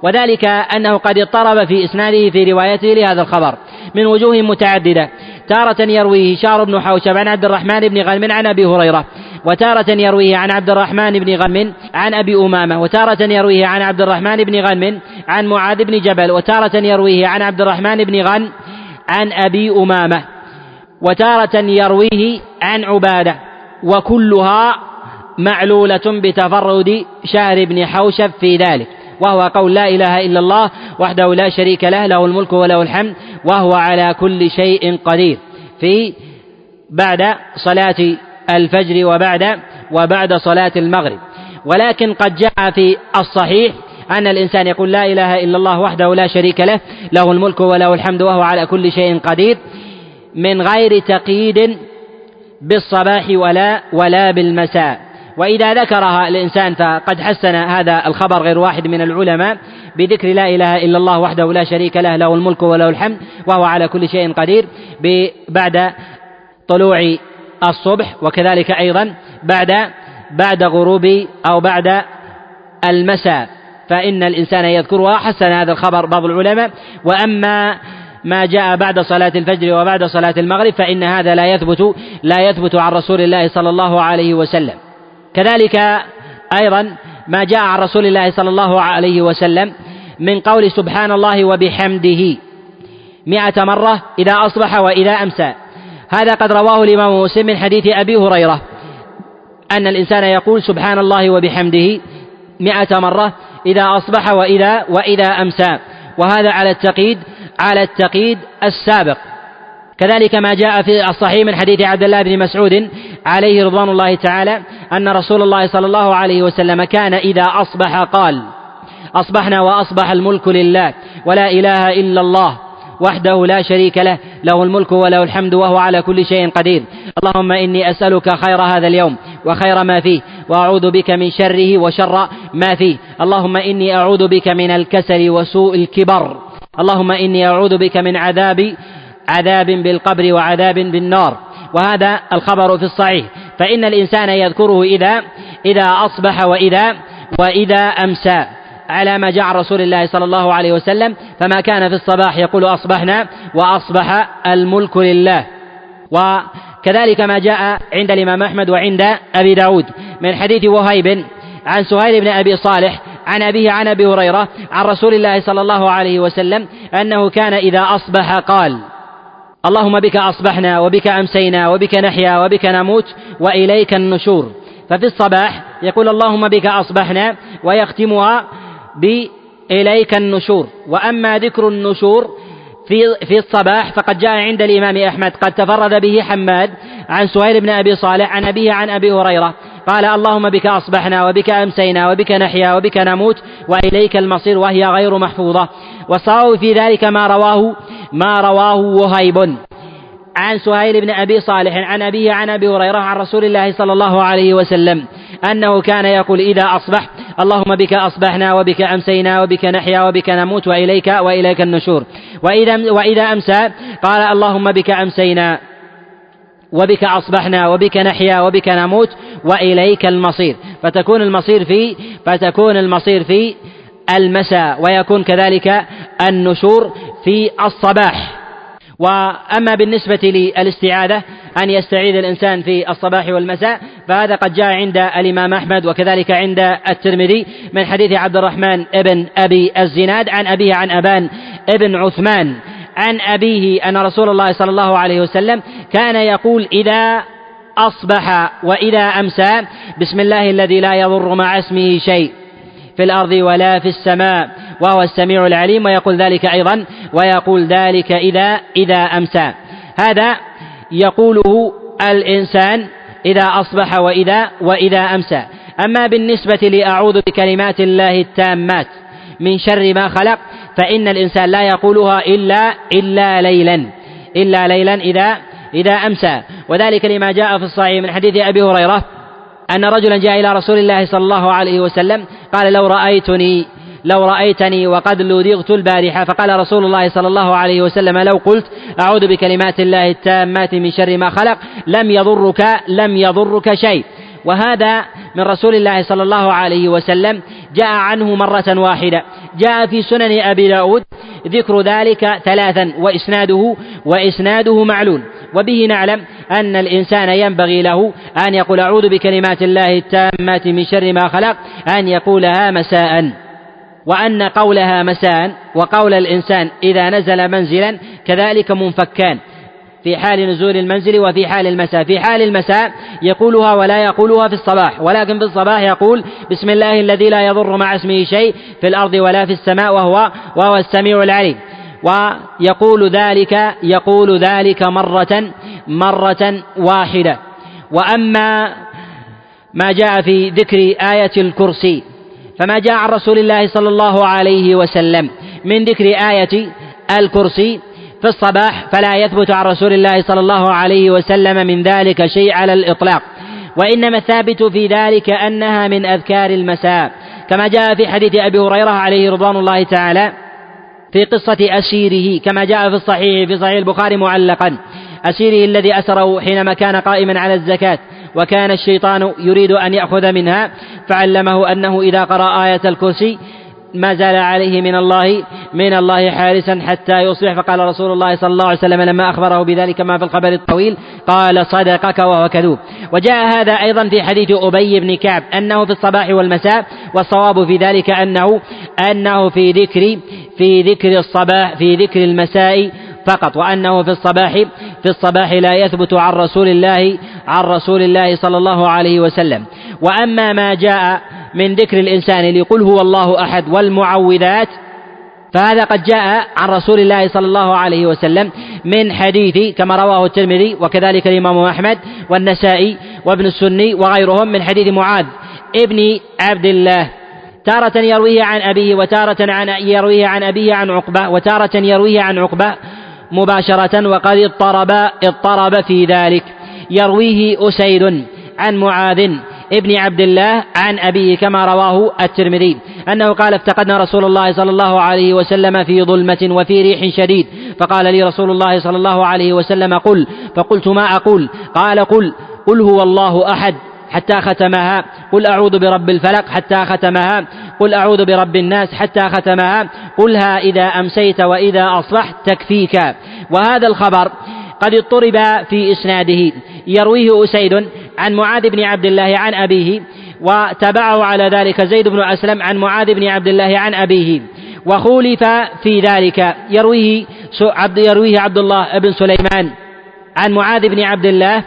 وذلك أنه قد اضطرب في إسناده في روايته لهذا الخبر من وجوه متعددة. تارة يرويه هشام بن حوشب عن عبد الرحمن بن غنم عن أبي هريرة وتارة يرويه عن عبد الرحمن بن غنم عن أبي أمامة وتارة يرويه عن عبد الرحمن بن غنم عن معاذ بن جبل وتارة يرويه عن عبد الرحمن بن غن عن أبي أمامة وتارة يرويه عن عبادة وكلها معلولة بتفرد شهر بن حوشب في ذلك. وهو قول لا إله إلا الله وحده لا شريك له له الملك وله الحمد وهو على كل شيء قدير. في بعد صلاة الفجر وبعد وبعد صلاة المغرب. ولكن قد جاء في الصحيح أن الإنسان يقول لا إله إلا الله وحده لا شريك له له الملك وله الحمد وهو على كل شيء قدير من غير تقييد بالصباح ولا ولا بالمساء. وإذا ذكرها الإنسان فقد حسن هذا الخبر غير واحد من العلماء بذكر لا إله إلا الله وحده لا شريك له له الملك وله الحمد وهو على كل شيء قدير بعد طلوع الصبح وكذلك أيضا بعد بعد غروب أو بعد المساء. فإن الإنسان يذكرها حسن هذا الخبر بعض العلماء. وأما ما جاء بعد صلاة الفجر وبعد صلاة المغرب فإن هذا لا يثبت لا يثبت عن رسول الله صلى الله عليه وسلم. كذلك أيضا ما جاء عن رسول الله صلى الله عليه وسلم من قول سبحان الله وبحمده مئة مرة إذا أصبح وإذا أمسى. هذا قد رواه الإمام مسلم من حديث أبي هريرة أن الإنسان يقول سبحان الله وبحمده مئة مرة إذا أصبح وإذا وإذا أمسى. وهذا على التقييد على التقييد السابق. كذلك ما جاء في الصحيح من حديث عبد الله بن مسعود عليه رضوان الله تعالى أن رسول الله صلى الله عليه وسلم كان إذا أصبح قال أصبحنا وأصبح الملك لله ولا إله إلا الله وحده لا شريك له له الملك وله الحمد وهو على كل شيء قدير. اللهم إني أسألك خير هذا اليوم وخير ما فيه وأعوذ بك من شره وشر ما فيه. اللهم إني أعوذ بك من الكسل وسوء الكبر. اللهم إني أعوذ بك من عذاب عذاب بالقبر وعذاب بالنار. وهذا الخبر في الصحيح. فإن الإنسان يذكره إذا إذا أصبح وإذا وإذا أمسى. على ما جاء رسول الله صلى الله عليه وسلم فما كان في الصباح يقول أصبحنا وأصبح الملك لله. وكذلك ما جاء عند الإمام أحمد وعند أبي داود. من حديث وهيب عن سهيل بن أبي صالح عن أبيه عن أبي هريرة عن رسول الله صلى الله عليه وسلم أنه كان إذا أصبح قال اللهم بك أصبحنا وبك أمسينا وبك نحيا وبك نموت وإليك النشور. ففي الصباح يقول اللهم بك أصبحنا ويختمها بإليك النشور. وأما ذكر النشور في في الصباح فقد جاء عند الإمام أحمد. قد تفرد به حماد عن سهيل بن أبي صالح عن أبيه عن أبي هريرة. قال اللهم بك أصبحنا وبك أمسينا وبك نحيا وبك نموت وإليك المصير وهي غير محفوظة. والصواب في ذلك ما رواه ما رواه وهيب. عن سهيل بن أبي صالح عن أبيه عن أبي هريرة عن رسول الله صلى الله عليه وسلم أنه كان يقول إذا أصبح اللهم بك أصبحنا وبك أمسينا وبك نحيا وبك نموت وإليك وإليك النشور. وإذا وإذا أمسى قال اللهم بك أمسينا وبك أصبحنا وبك نحيا وبك نموت وإليك المصير. فتكون المصير في فتكون المصير في المساء ويكون كذلك النشور في الصباح. وأما بالنسبة للاستعاذة أن يستعيذ الإنسان في الصباح والمساء فهذا قد جاء عند الإمام أحمد وكذلك عند الترمذي من حديث عبد الرحمن ابن أبي الزناد عن أبيه عن أبان ابن عثمان عن أبيه أن رسول الله صلى الله عليه وسلم كان يقول إذا أصبح وإذا أمسى بسم الله الذي لا يضر مع اسمه شيء في الأرض ولا في السماء وهو السميع العليم ويقول ذلك أيضا ويقول ذلك إذا إذا أمسى. هذا يقوله الإنسان إذا أصبح وإذا وإذا أمسى. أما بالنسبة لأعوذ بكلمات الله التامات من شر ما خلق فإن الإنسان لا يقولها إلا إلا ليلا إلا ليلا إذا إذا أمسى. وذلك لما جاء في الصحيح من حديث أبي هريرة أن رجلا جاء إلى رسول الله صلى الله عليه وسلم قال لو رأيتني لو رأيتني وقد لدغت البارحة. فقال رسول الله صلى الله عليه وسلم لو قلت أعوذ بكلمات الله التامات من شر ما خلق لم يضرك لم يضرك شيء. وهذا من رسول الله صلى الله عليه وسلم. جاء عنه مرة واحدة. جاء في سنن أبي داود. ذكر ذلك ثلاثا وإسناده وإسناده معلول وبه نعلم أن الإنسان ينبغي له أن يقول أعوذ بكلمات الله التامات من شر ما خلق. أن يقولها مساء. وأن قولها مساء. وقول الإنسان إذا نزل منزلا كذلك منفكان في حال نزول المنزل وفي حال المساء. في حال المساء يقولها ولا يقولها في الصباح ولكن في الصباح يقول بسم الله الذي لا يضر مع اسمه شيء في الأرض ولا في السماء وهو وهو السميع العليم. ويقول ذلك يقول ذلك مرة مرة واحدة. وأما ما جاء في ذكر آية الكرسي فما جاء عن رسول الله صلى الله عليه وسلم من ذكر آية الكرسي في الصباح فلا يثبت عن رسول الله صلى الله عليه وسلم من ذلك شيء على الإطلاق. وإنما الثابت في ذلك أنها من أذكار المساء. كما جاء في حديث أبي هريرة عليه رضوان الله تعالى في قصة أسيره كما جاء في الصحيح في صحيح البخاري معلقا. أسيره الذي أسره حينما كان قائما على الزكاة وكان الشيطان يريد أن يأخذ منها فعلمه أنه إذا قرأ آية الكرسي ما زال عليه من الله من الله حارسا حتى يصبح. فقال رسول الله صلى الله عليه وسلم لما أخبره بذلك ما في الخبر الطويل قال صدقك وهو كذوب. وجاء هذا أيضا في حديث أبي بن كعب أنه في الصباح والمساء والصواب في ذلك أنه أنه في ذكر في ذكر الصباح في ذكر المساء فقط وأنه في الصباح في الصباح لا يثبت عن رسول الله عن رسول الله صلى الله عليه وسلم. وأما ما جاء من ذكر الإنسان لقل هو الله أحد والمعوذات فهذا قد جاء عن رسول الله صلى الله عليه وسلم من حديث كما رواه الترمذي وكذلك الإمام أحمد والنسائي وابن السني وغيرهم من حديث معاذ ابن عبد الله تارة يرويه عن أبيه وتارة عن يرويه عن أبيه عن عقبة وتارة يرويه عن عقبة مباشرة وقد اضطرب اضطرب في ذلك يرويه أسيد عن معاذ ابن عبد الله عن أبيه كما رواه الترمذي أنه قال افتقدنا رسول الله صلى الله عليه وسلم في ظلمة وفي ريح شديد فقال لي رسول الله صلى الله عليه وسلم قل. فقلت ما أقول؟ قال قل. قل هو الله أحد حتى ختمها. قل أعوذ برب الفلق حتى ختمها. قل أعوذ برب الناس حتى ختمها. قلها إذا أمسيت وإذا أصبحت تكفيك. وهذا الخبر قد اضطرب في إسناده. يرويه أسيد عن معاذ بن عبد الله عن أبيه وتبعه على ذلك زيد بن أسلم عن معاذ بن عبد الله عن أبيه. وخولف في ذلك يرويه عبد يرويه عبد الله بن سليمان عن معاذ بن عبد الله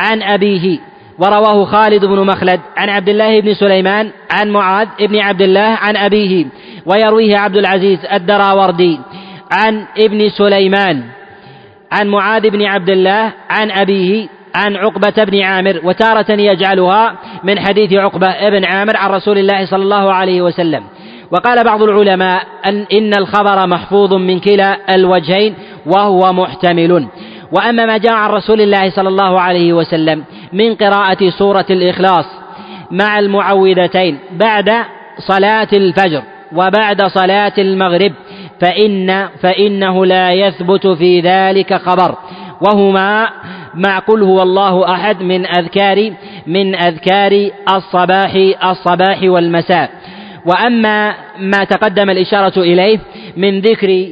عن أبيه. ورواه خالد بن مخلد عن عبد الله بن سليمان عن معاذ بن عبد الله عن أبيه. ويرويه عبد العزيز الدراوردي عن ابن سليمان عن معاذ بن عبد الله عن أبيه. عن عقبة بن عامر وتارة يجعلها من حديث عقبة بن عامر عن رسول الله صلى الله عليه وسلم. وقال بعض العلماء أن إن الخبر محفوظ من كلا الوجهين وهو محتمل. وأما ما جاء عن رسول الله صلى الله عليه وسلم من قراءة سورة الإخلاص مع المعوذتين بعد صلاة الفجر وبعد صلاة المغرب فإن فإنه لا يثبت في ذلك خبر. وهما مع قل هو الله أحد من أذكار من أذكار الصباح الصباح والمساء. وأما ما تقدم الإشارة إليه من ذكر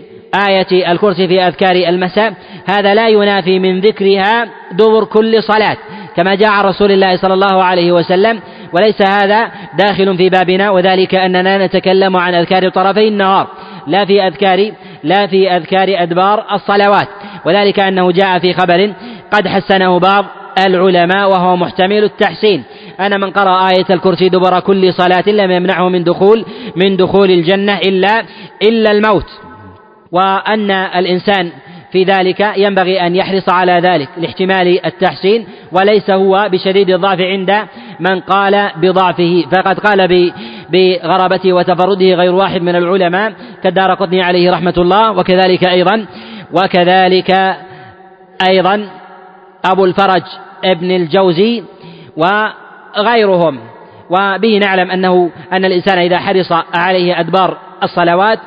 آية الكرسي في أذكار المساء هذا لا ينافي من ذكرها دبر كل صلاة كما جاء عن رسول الله صلى الله عليه وسلم وليس هذا داخل في بابنا وذلك أننا نتكلم عن أذكار طرفي النهار لا في أذكار لا في أذكار أدبار الصلوات وذلك أنه جاء في خبر قد حسنه بعض العلماء وهو محتمل التحسين. أن من قرأ آية الكرسي دبر كل صلاة لم يمنعه من دخول من دخول الجنة إلا إلا الموت. وأن الإنسان في ذلك ينبغي أن يحرص على ذلك لاحتمال التحسين وليس هو بشديد الضعف عند من قال بضعفه. فقد قال بغرابته وتفرده غير واحد من العلماء كالدار قطني عليه رحمة الله وكذلك أيضا وكذلك أيضا أبو الفرج ابن الجوزي وغيرهم. وبه نعلم أنه أن الإنسان إذا حرص عليه أدبار الصلوات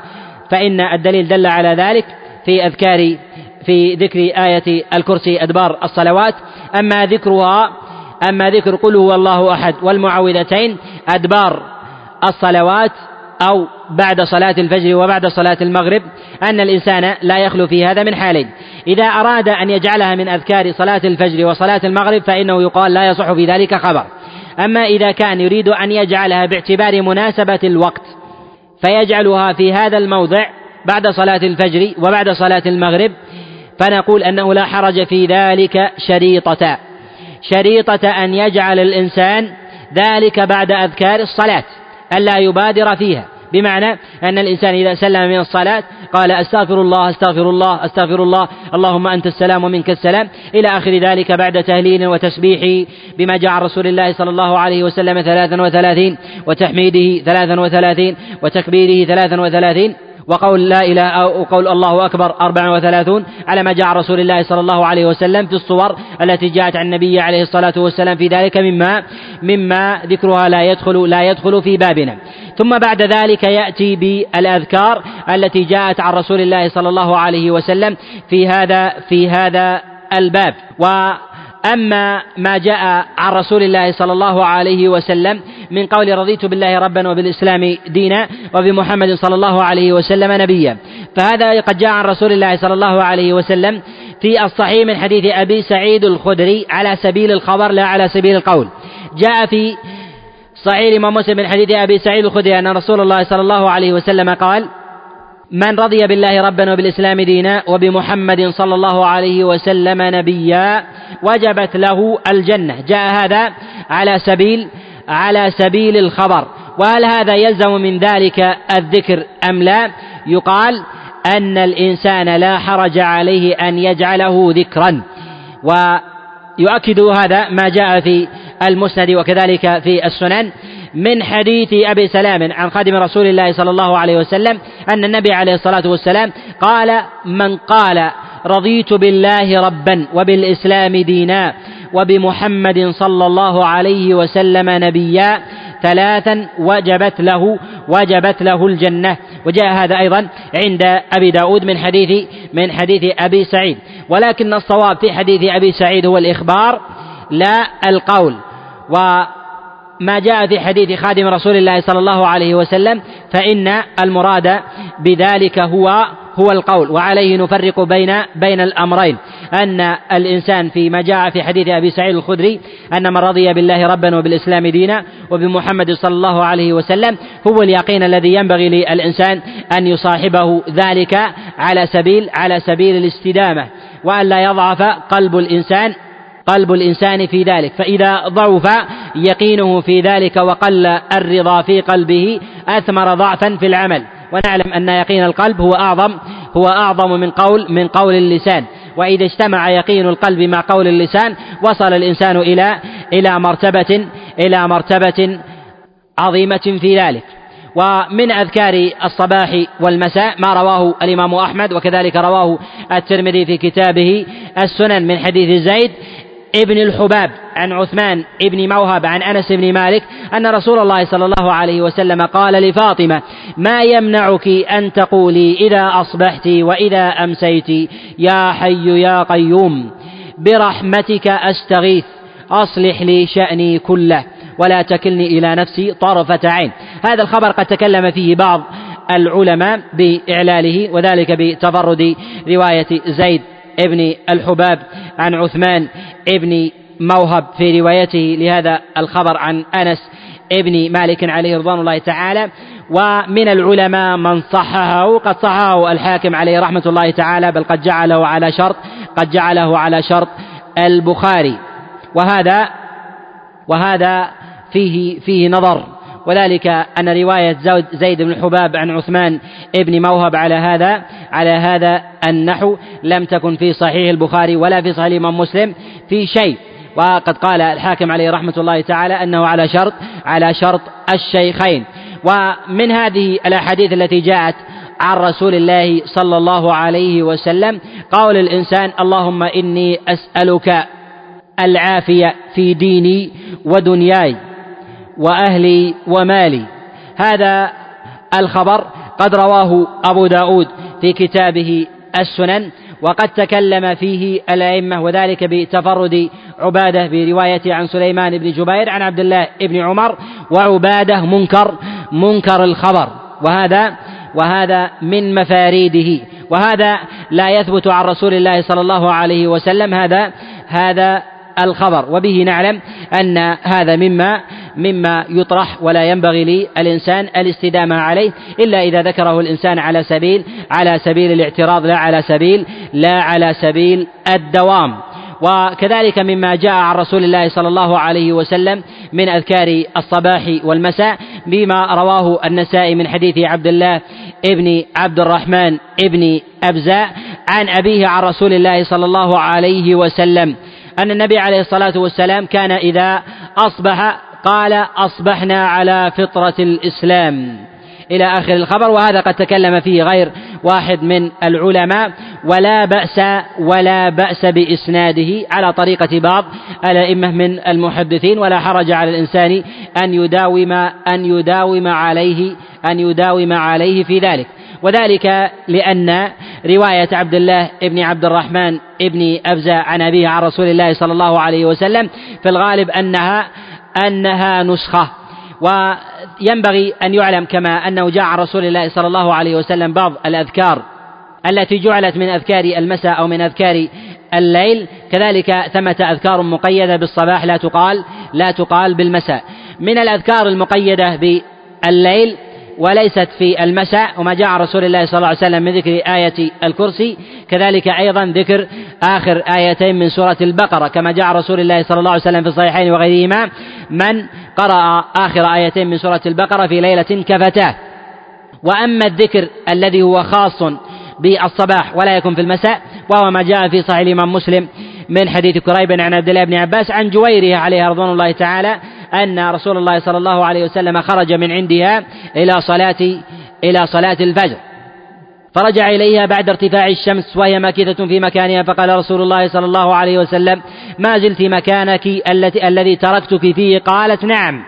فإن الدليل دل على ذلك في أذكار في ذكر آية الكرسي أدبار الصلوات. أما ذكرها أما ذكر قل هو الله أحد والمعوذتين أدبار الصلوات أو بعد صلاة الفجر وبعد صلاة المغرب أن الإنسان لا يخلو في هذا من حالين إذا أراد أن يجعلها من أذكار صلاة الفجر وصلاة المغرب فإنه يقال لا يصح في ذلك خبر. أما إذا كان يريد أن يجعلها باعتبار مناسبة الوقت فيجعلها في هذا الموضع بعد صلاة الفجر وبعد صلاة المغرب فنقول أنه لا حرج في ذلك شريطة. شريطة أن يجعل الإنسان ذلك بعد أذكار الصلاة ألا يبادر فيها. بمعنى أن الإنسان إذا سلم من الصلاة قال أستغفر الله أستغفر الله أستغفر الله اللهم أنت السلام ومنك السلام إلى آخر ذلك بعد تهليل وتسبيح بما جاء رسول الله صلى الله عليه وسلم ثلاثا وثلاثين وتحميده ثلاثا وثلاثين وتكبيره ثلاثا وثلاثين. وقول لا إله أو قول الله أكبر أربع وثلاثون على ما جاء رسول الله صلى الله عليه وسلم في الصور التي جاءت عن النبي عليه الصلاة والسلام في ذلك مما مما ذكرها لا يدخل لا يدخل في بابنا. ثم بعد ذلك يأتي بالأذكار التي جاءت عن رسول الله صلى الله عليه وسلم في هذا في هذا الباب. و أما ما جاء عن رسول الله صلى الله عليه وسلم من قول رضيت بالله ربا وبالإسلام دينا وبمحمد صلى الله عليه وسلم نبيا. فهذا قد جاء عن رسول الله صلى الله عليه وسلم في الصحيح من حديث أبي سعيد الخدري على سبيل الخبر لا على سبيل القول. جاء في صحيح الإمام مسلم من حديث أبي سعيد الخدري أن رسول الله صلى الله عليه وسلم قال من رضي بالله ربا وبالإسلام دينا وبمحمد صلى الله عليه وسلم نبيا وجبت له الجنة. جاء هذا على سبيل على سبيل الخبر. وهل هذا يلزم من ذلك الذكر أم لا؟ يقال أن الإنسان لا حرج عليه أن يجعله ذكرا. ويؤكد هذا ما جاء في المسند وكذلك في السنن. من حديث أبي سلام عن خادم رسول الله صلى الله عليه وسلم أن النبي عليه الصلاة والسلام قال من قال رضيت بالله ربا وبالإسلام دينا وبمحمد صلى الله عليه وسلم نبيا ثلاثا وجبت له وجبت له الجنة. وجاء هذا أيضا عند أبي داود من حديث من حديث أبي سعيد. ولكن الصواب في حديث أبي سعيد هو الإخبار لا القول. وما جاء في حديث خادم رسول الله صلى الله عليه وسلم فإن المراد بذلك هو هو القول وعليه نفرق بين بين الأمرين. أن الإنسان فيما جاء في حديث أبي سعيد الخدري أن من رضي بالله ربا وبالإسلام دينا وبمحمد صلى الله عليه وسلم هو اليقين الذي ينبغي للإنسان أن يصاحبه ذلك على سبيل على سبيل الاستدامة وأن لا يضعف قلب الإنسان قلب الإنسان في ذلك فإذا ضعف يقينه في ذلك وقل الرضا في قلبه أثمر ضعفا في العمل. ونعلم أن يقين القلب هو أعظم هو أعظم من قول من قول اللسان. وإذا اجتمع يقين القلب مع قول اللسان وصل الإنسان إلى إلى مرتبة إلى مرتبة عظيمة في ذلك. ومن أذكار الصباح والمساء ما رواه الإمام أحمد وكذلك رواه الترمذي في كتابه السنن من حديث زيد ابن الحباب عن عثمان ابن موهب عن أنس بن مالك أن رسول الله صلى الله عليه وسلم قال لفاطمة ما يمنعك أن تقولي إذا أصبحت وإذا أمسيت يا حي يا قيوم برحمتك أستغيث أصلح لي شأني كله ولا تكلني إلى نفسي طرفة عين. هذا الخبر قد تكلم فيه بعض العلماء بإعلاله وذلك بتفرد رواية زيد. ابن الحباب عن عثمان ابن موهب في روايته لهذا الخبر عن أنس ابن مالك عليه رضوان الله تعالى. ومن العلماء من صححه قد صححه الحاكم عليه رحمة الله تعالى بل قد جعله على شرط قد جعله على شرط البخاري. وهذا وهذا فيه فيه نظر. وذلك أن رواية زيد بن الحباب عن عثمان ابن موهب على هذا على هذا النحو لم تكن في صحيح البخاري ولا في صحيح الإمام مسلم في شيء. وقد قال الحاكم عليه رحمة الله تعالى أنه على شرط على شرط الشيخين. ومن هذه الأحاديث التي جاءت عن رسول الله صلى الله عليه وسلم قول الإنسان اللهم إني أسألك العافية في ديني ودنياي. وأهلي ومالي. هذا الخبر قد رواه أبو داود في كتابه السنن وقد تكلم فيه الأئمة وذلك بتفرد عبادة بروايته عن سليمان بن جبير عن عبد الله بن عمر وعبادة منكر منكر الخبر. وهذا وهذا من مفاريده. وهذا لا يثبت عن رسول الله صلى الله عليه وسلم هذا هذا الخبر. وبه نعلم أن هذا مما مما يطرح ولا ينبغي للإنسان الاستدامة عليه إلا إذا ذكره الإنسان على سبيل على سبيل الاعتراض لا على سبيل لا على سبيل الدوام. وكذلك مما جاء عن رسول الله صلى الله عليه وسلم من أذكار الصباح والمساء بما رواه النسائي من حديث عبد الله ابن عبد الرحمن ابن أبزاء عن أبيه عن رسول الله صلى الله عليه وسلم أن النبي عليه الصلاة والسلام كان إذا أصبح قال أصبحنا على فطرة الإسلام. إلى آخر الخبر وهذا قد تكلم فيه غير واحد من العلماء ولا بأس ولا بأس بإسناده على طريقة بعض الأئمة من المحدثين ولا حرج على الإنسان أن يداوم أن يداوم عليه أن يداوم عليه في ذلك. وذلك لأن رواية عبد الله بن عبد الرحمن بن أبزة عن أبيه عن رسول الله صلى الله عليه وسلم في الغالب أنها أنها نسخة وينبغي أن يعلم كما أنه جاء عن رسول الله صلى الله عليه وسلم بعض الأذكار التي جعلت من أذكار المساء أو من أذكار الليل. كذلك ثمة أذكار مقيدة بالصباح لا تقال لا تقال بالمساء. من الأذكار المقيدة بالليل وليست في المساء وما جاء رسول الله صلى الله عليه وسلم من ذكر آية الكرسي. كذلك أيضا ذكر آخر آيتين من سورة البقرة كما جاء رسول الله صلى الله عليه وسلم في الصحيحين وغيرهما. من قرأ آخر آيتين من سورة البقرة في ليلة كفتاه. وأما الذكر الذي هو خاص بالصباح ولا يكون في المساء وهو ما جاء في صحيح الإمام مسلم من حديث كريب عن عبد الله بن عباس عن جويره عليه رضوان الله تعالى أن رسول الله صلى الله عليه وسلم خرج من عندها إلى صلاة إلى صلاة الفجر. فرجع إليها بعد ارتفاع الشمس وهي ماكثة في مكانها فقال رسول الله صلى الله عليه وسلم ما زلت مكانك التي الذي تركتك فيه؟ قالت نعم.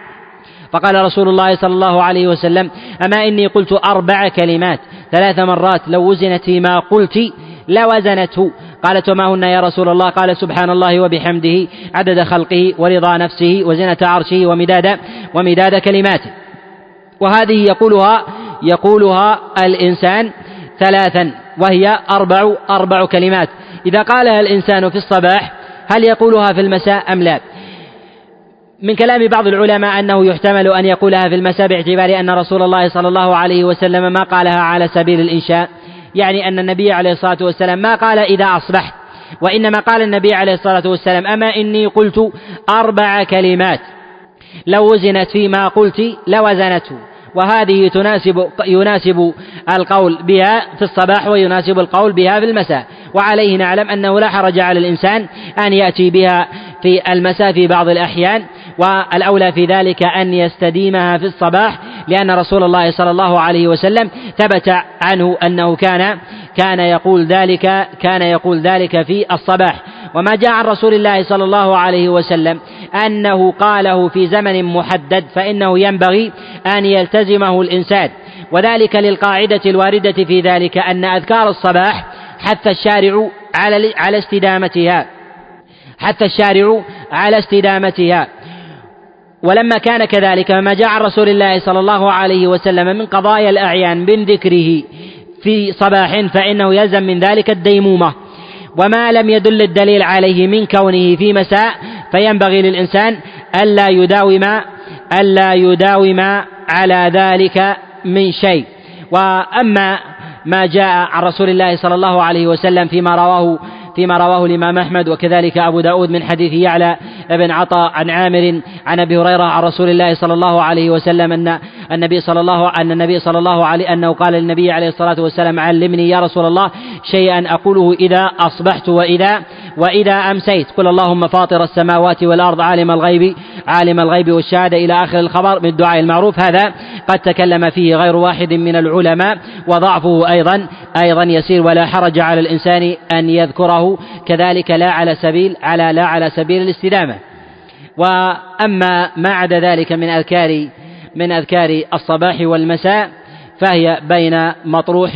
فقال رسول الله صلى الله عليه وسلم أما إني قلت أربع كلمات ثلاث مرات لو وزنت فيما قلت لوزنته قالت وما هن يا رسول الله؟ قال سبحان الله وبحمده عدد خلقه ورضا نفسه وزنة عرشه ومداد ومداد كلماته. وهذه يقولها يقولها الإنسان ثلاثا وهي أربع أربع كلمات. إذا قالها الإنسان في الصباح هل يقولها في المساء أم لا؟ من كلام بعض العلماء أنه يحتمل أن يقولها في المساء باعتبار أن رسول الله صلى الله عليه وسلم ما قالها على سبيل الإنشاء. يعني أن النبي عليه الصلاة والسلام ما قال إذا أصبحت وإنما قال النبي عليه الصلاة والسلام أما إني قلت أربع كلمات لو وزنت فيما قلت لوزنته وهذه تناسب يناسب القول بها في الصباح ويناسب القول بها في المساء وعليه نعلم أنه لا حرج على الإنسان أن يأتي بها في المساء في بعض الأحيان والأولى في ذلك أن يستديمها في الصباح لأن رسول الله صلى الله عليه وسلم ثبت عنه أنه كان كان يقول ذلك كان يقول ذلك في الصباح. وما جاء عن رسول الله صلى الله عليه وسلم أنه قاله في زمن محدد فإنه ينبغي أن يلتزمه الإنسان. وذلك للقاعدة الواردة في ذلك أن أذكار الصباح حث الشارع على على استدامتها. حث الشارع على استدامتها. ولما كان كذلك فما جاء عن رسول الله صلى الله عليه وسلم من قضايا الأعيان من ذكره في صباح فإنه يلزم من ذلك الديمومة. وما لم يدل الدليل عليه من كونه في مساء فينبغي للإنسان ألا يداوم ألا يداوم على ذلك من شيء. وأما ما جاء عن رسول الله صلى الله عليه وسلم فيما رواه فيما رواه الإمام أحمد وكذلك أبو داود من حديث يعلى بن عطاء عن عامر عن أبي هريرة عن رسول الله صلى الله عليه وسلم أن النبي صلى الله أن النبي صلى الله عليه أنه قال للنبي عليه الصلاة والسلام علمني يا رسول الله شيئا أقوله إذا أصبحت وإذا وإذا أمسيت. قل اللهم فاطر السماوات والأرض عالم الغيب عالم الغيب والشهادة إلى آخر الخبر من الدعاء المعروف. هذا قد تكلم فيه غير واحد من العلماء وضعفه أيضا أيضا يسير ولا حرج على الإنسان أن يذكره كذلك لا على سبيل على لا على سبيل الاستدامة. وأما ما عدا ذلك من أذكار من أذكار الصباح والمساء فهي بين مطروح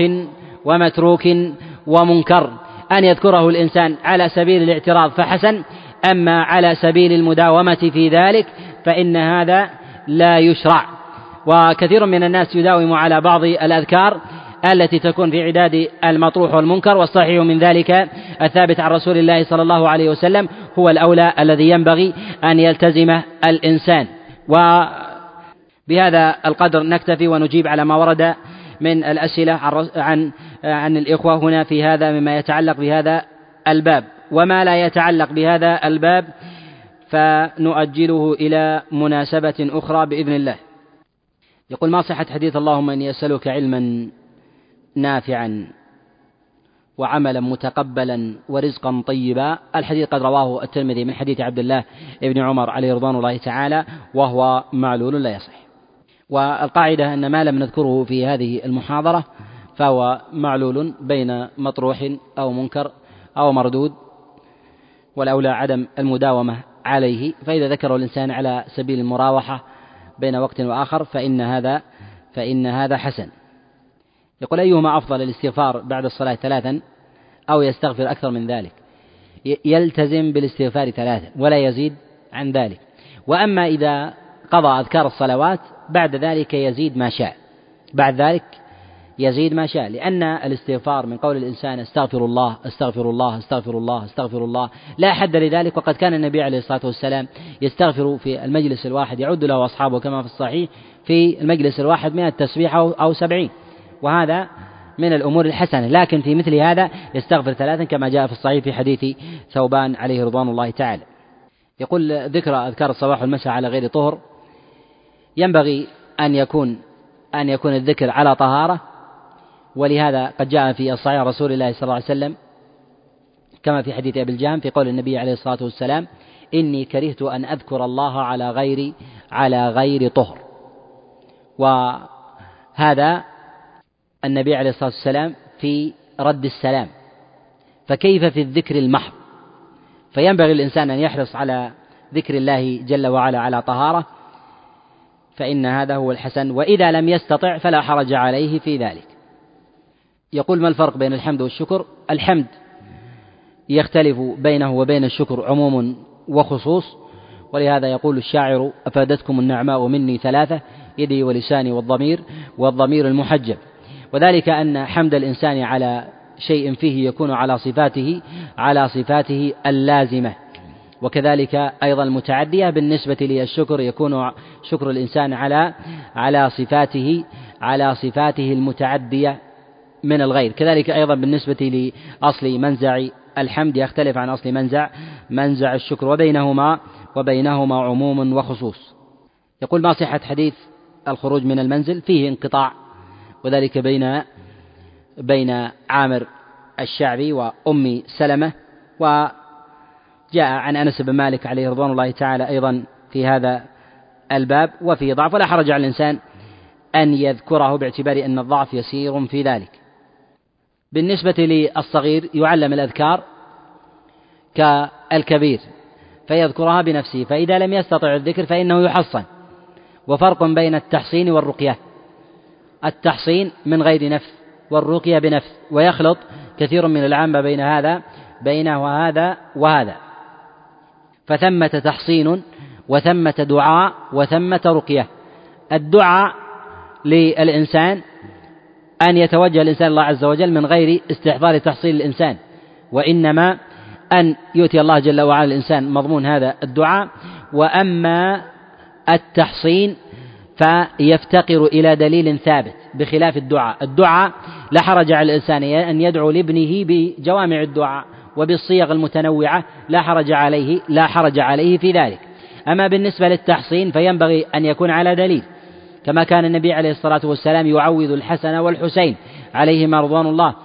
ومتروك ومنكر. أن يذكره الإنسان على سبيل الاعتراض فحسن أما على سبيل المداومة في ذلك فإن هذا لا يشرع. وكثير من الناس يداوم على بعض الأذكار التي تكون في عداد المطروح والمنكر والصحيح من ذلك الثابت عن رسول الله صلى الله عليه وسلم هو الأولى الذي ينبغي أن يلتزمه الإنسان. وبهذا القدر نكتفي ونجيب على ما ورد من الأسئلة عن عن الإخوة هنا في هذا مما يتعلق بهذا الباب. وما لا يتعلق بهذا الباب فنؤجله إلى مناسبة أخرى بإذن الله. يقول ما صحة حديث اللهم إني أسألك علما نافعا وعملا متقبلا ورزقا طيبا. الحديث قد رواه الترمذي من حديث عبد الله بن عمر عليه رضوان الله تعالى وهو معلول لا يصح. والقاعدة أن ما لم نذكره في هذه المحاضرة فهو معلول بين مطروح أو منكر أو مردود والأولى عدم المداومة عليه. فإذا ذكره الإنسان على سبيل المراوحة بين وقت وآخر فإن هذا فإن هذا حسن. يقول أيهما أفضل الاستغفار بعد الصلاة ثلاثا أو يستغفر أكثر من ذلك؟ يلتزم بالاستغفار ثلاثا ولا يزيد عن ذلك. وأما إذا قضى أذكار الصلوات بعد ذلك يزيد ما شاء. بعد ذلك يزيد ما شاء. لأن الاستغفار من قول الإنسان استغفر الله استغفر الله استغفر الله استغفر الله. لا حد لذلك. وقد كان النبي عليه الصلاة والسلام يستغفر في المجلس الواحد يعد له أصحابه كما في الصحيح في المجلس الواحد من التسبيح أو سبعين. وهذا من الأمور الحسنة. لكن في مثل هذا يستغفر ثلاثا كما جاء في الصحيح في حديث ثوبان عليه رضوان الله تعالى. يقول ذكر أذكار الصباح والمساء على غير طهر. ينبغي أن يكون أن يكون الذكر على طهارة. ولهذا قد جاء في الصحيح رسول الله صلى الله عليه وسلم كما في حديث أبي الجهم في قول النبي عليه الصلاة والسلام إني كرهت أن أذكر الله على غير على غير طهر. وهذا النبي عليه الصلاة والسلام في رد السلام. فكيف في الذكر المحض؟ فينبغي الإنسان أن يحرص على ذكر الله جل وعلا على طهارة فإن هذا هو الحسن وإذا لم يستطع فلا حرج عليه في ذلك. يقول ما الفرق بين الحمد والشكر؟ الحمد يختلف بينه وبين الشكر عموم وخصوص ولهذا يقول الشاعر أفادتكم النعماء مني ثلاثة يدي ولساني والضمير والضمير المحجب. وذلك أن حمد الإنسان على شيء فيه يكون على صفاته على صفاته اللازمة. وكذلك أيضا المتعدية بالنسبة للشكر يكون شكر الإنسان على على صفاته على صفاته المتعدية من الغير. كذلك أيضا بالنسبة لأصل منزع الحمد يختلف عن أصل منزع منزع الشكر وبينهما وبينهما عموم وخصوص. يقول ما صحة حديث الخروج من المنزل؟ فيه انقطاع وذلك بين بين عامر الشعبي وأم سلمة وجاء عن أنس بن مالك عليه رضوان الله تعالى أيضا في هذا الباب وفيه ضعف ولا حرج على الإنسان أن يذكره باعتبار أن الضعف يسير في ذلك. بالنسبة للصغير يعلم الأذكار كالكبير فيذكرها بنفسه فإذا لم يستطع الذكر فإنه يحصن. وفرق بين التحصين والرقية. التحصين من غير نفس والرقية بنفس ويخلط كثير من العامة بين هذا بين وهذا وهذا. فثمة تحصين وثمة دعاء وثمة رقية. الدعاء للإنسان أن يتوجه الإنسان الله عز وجل من غير استحضار تحصيل الإنسان. وإنما أن يؤتي الله جل وعلا الإنسان مضمون هذا الدعاء. وأما التحصين فيفتقر إلى دليل ثابت بخلاف الدعاء. الدعاء لا حرج على الإنسان أن يدعو لابنه بجوامع الدعاء وبالصيغ المتنوعة لا حرج عليه لا حرج عليه في ذلك. أما بالنسبة للتحصين فينبغي أن يكون على دليل كما كان النبي عليه الصلاة والسلام يعوذ الحسن والحسين عليهما رضوان الله.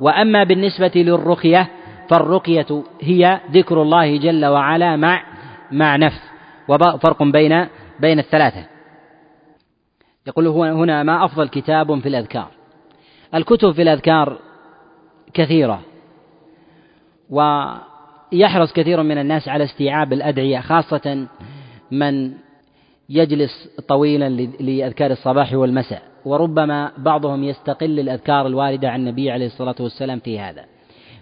وأما بالنسبة للرقية فالرقية هي ذكر الله جل وعلا مع مع نفس وفرق بين بين الثلاثة. يقول هنا ما أفضل كتاب في الأذكار. الكتب في الأذكار كثيرة ويحرص كثير من الناس على استيعاب الأدعية خاصة من يجلس طويلا لأذكار الصباح والمساء. وربما بعضهم يستقل الأذكار الواردة عن النبي عليه الصلاة والسلام في هذا.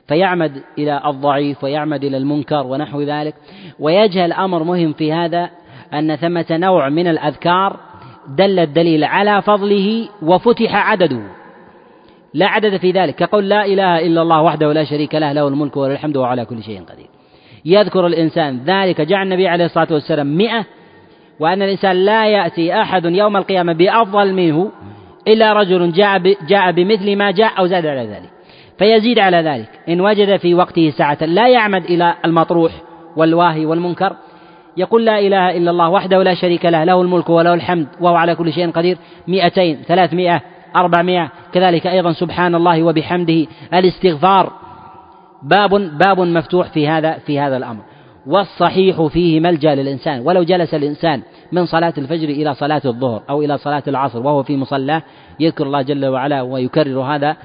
فيعمد إلى الضعيف ويعمد إلى المنكر ونحو ذلك. ويجهل أمر مهم في هذا أن ثمة نوع من الأذكار دل الدليل على فضله وفتح عدده. لا عدد في ذلك. كقول لا إله إلا الله وحده لا شريك له له الملك وله الحمد وعلى كل شيء قدير. يذكر الإنسان ذلك جعل النبي عليه الصلاة والسلام مئة وأن الإنسان لا يأتي أحد يوم القيامة بأفضل منه إلا رجل جاء جاء بمثل ما جاء أو زاد على ذلك. فيزيد على ذلك. إن وجد في وقته ساعة لا يعمد إلى المطروح والواهي والمنكر يقول لا إله إلا الله وحده لا شريك له له الملك وله الحمد وهو على كل شيء قدير. مئتين ثلاثمائة أربعمائة كذلك أيضا سبحان الله وبحمده. الاستغفار باب باب مفتوح في هذا في هذا الأمر. والصحيح فيه ملجأ للإنسان ولو جلس الإنسان من صلاة الفجر إلى صلاة الظهر أو إلى صلاة العصر وهو في مصلاه يذكر الله جل وعلا ويكرر هذا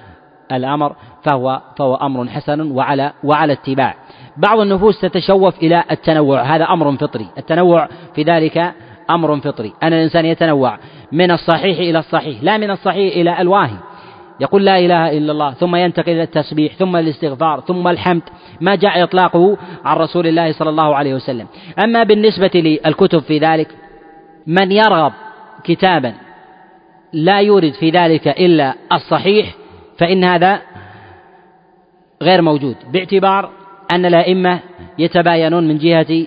الأمر فهو فهو أمر حسن وعلى وعلى اتباع. بعض النفوس تتشوف إلى التنوع. هذا أمر فطري. التنوع في ذلك أمر فطري. أن الإنسان يتنوع من الصحيح إلى الصحيح لا من الصحيح إلى الواهي. يقول لا إله إلا الله ثم ينتقل إلى التسبيح ثم الاستغفار ثم الحمد. ما جاء إطلاقه عن رسول الله صلى الله عليه وسلم. أما بالنسبة للكتب في ذلك من يرغب كتابا لا يورد في ذلك إلا الصحيح فإن هذا غير موجود. باعتبار أن الأئمة يتباينون من جهة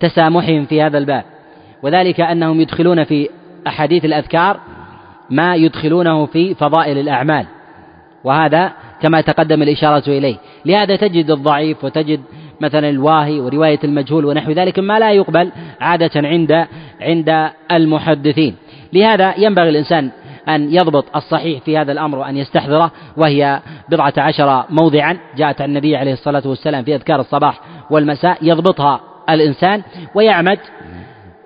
تسامحهم في هذا الباب وذلك أنهم يدخلون في أحاديث الأذكار ما يدخلونه في فضائل الأعمال وهذا كما تقدم الإشارة إليه. لهذا تجد الضعيف وتجد مثلا الواهي ورواية المجهول ونحو ذلك ما لا يقبل عادة عند عند المحدثين. لهذا ينبغي الإنسان أن يضبط الصحيح في هذا الأمر وأن يستحضره وهي بضعة عشر موضعا. جاءت عن النبي عليه الصلاة والسلام في أذكار الصباح والمساء يضبطها الإنسان ويعمد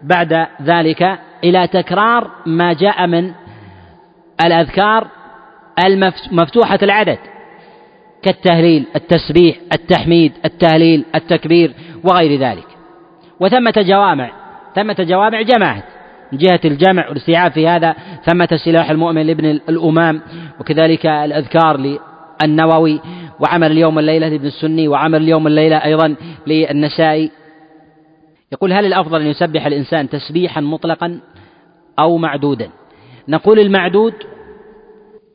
بعد ذلك إلى تكرار ما جاء من الأذكار المفتوحة العدد كالتهليل التسبيح التحميد التهليل التكبير وغير ذلك. وثمة جوامع ثمة جوامع جمعت من جهة الجمع والإستيعاب في هذا ثمة سلاح المؤمن لابن الأمام وكذلك الأذكار للنووي وعمل اليوم الليلة لابن السني وعمل اليوم الليلة أيضا للنسائي. يقول هل الأفضل أن يسبح الإنسان تسبيحا مطلقا أو معدودا؟ نقول المعدود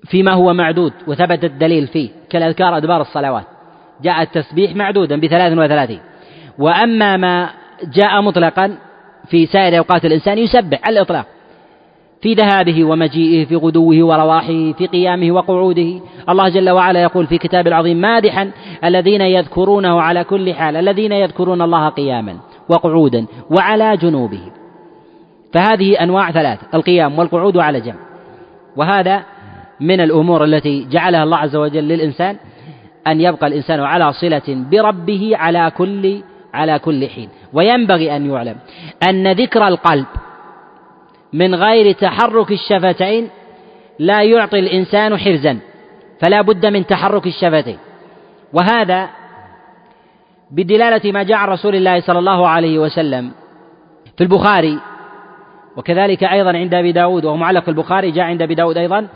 فيما هو معدود وثبت الدليل فيه كالأذكار أدبار الصلوات. جاء التسبيح معدودا بثلاث وثلاثين. وأما ما جاء مطلقا في سائر أوقات الإنسان يسبح على الإطلاق. في ذهابه ومجيئه في غدوه ورواحه في قيامه وقعوده. الله جل وعلا يقول في كتاب العظيم مادحا الذين يذكرونه على كل حال الذين يذكرون الله قياما وقعودا وعلى جنوبهم فهذه أنواع ثلاث القيام والقعود على جنب. وهذا من الأمور التي جعلها الله عز وجل للإنسان أن يبقى الإنسان على صلة بربه على كل على كل حين. وينبغي أن يعلم أن ذكر القلب من غير تحرك الشفتين لا يعطي الإنسان حرزا فلا بد من تحرك الشفتين. وهذا بدلالة ما جاء عن رسول الله صلى الله عليه وسلم في البخاري وكذلك أيضا عند أبي داود وهو معلق البخاري جاء عند أبي داود أيضا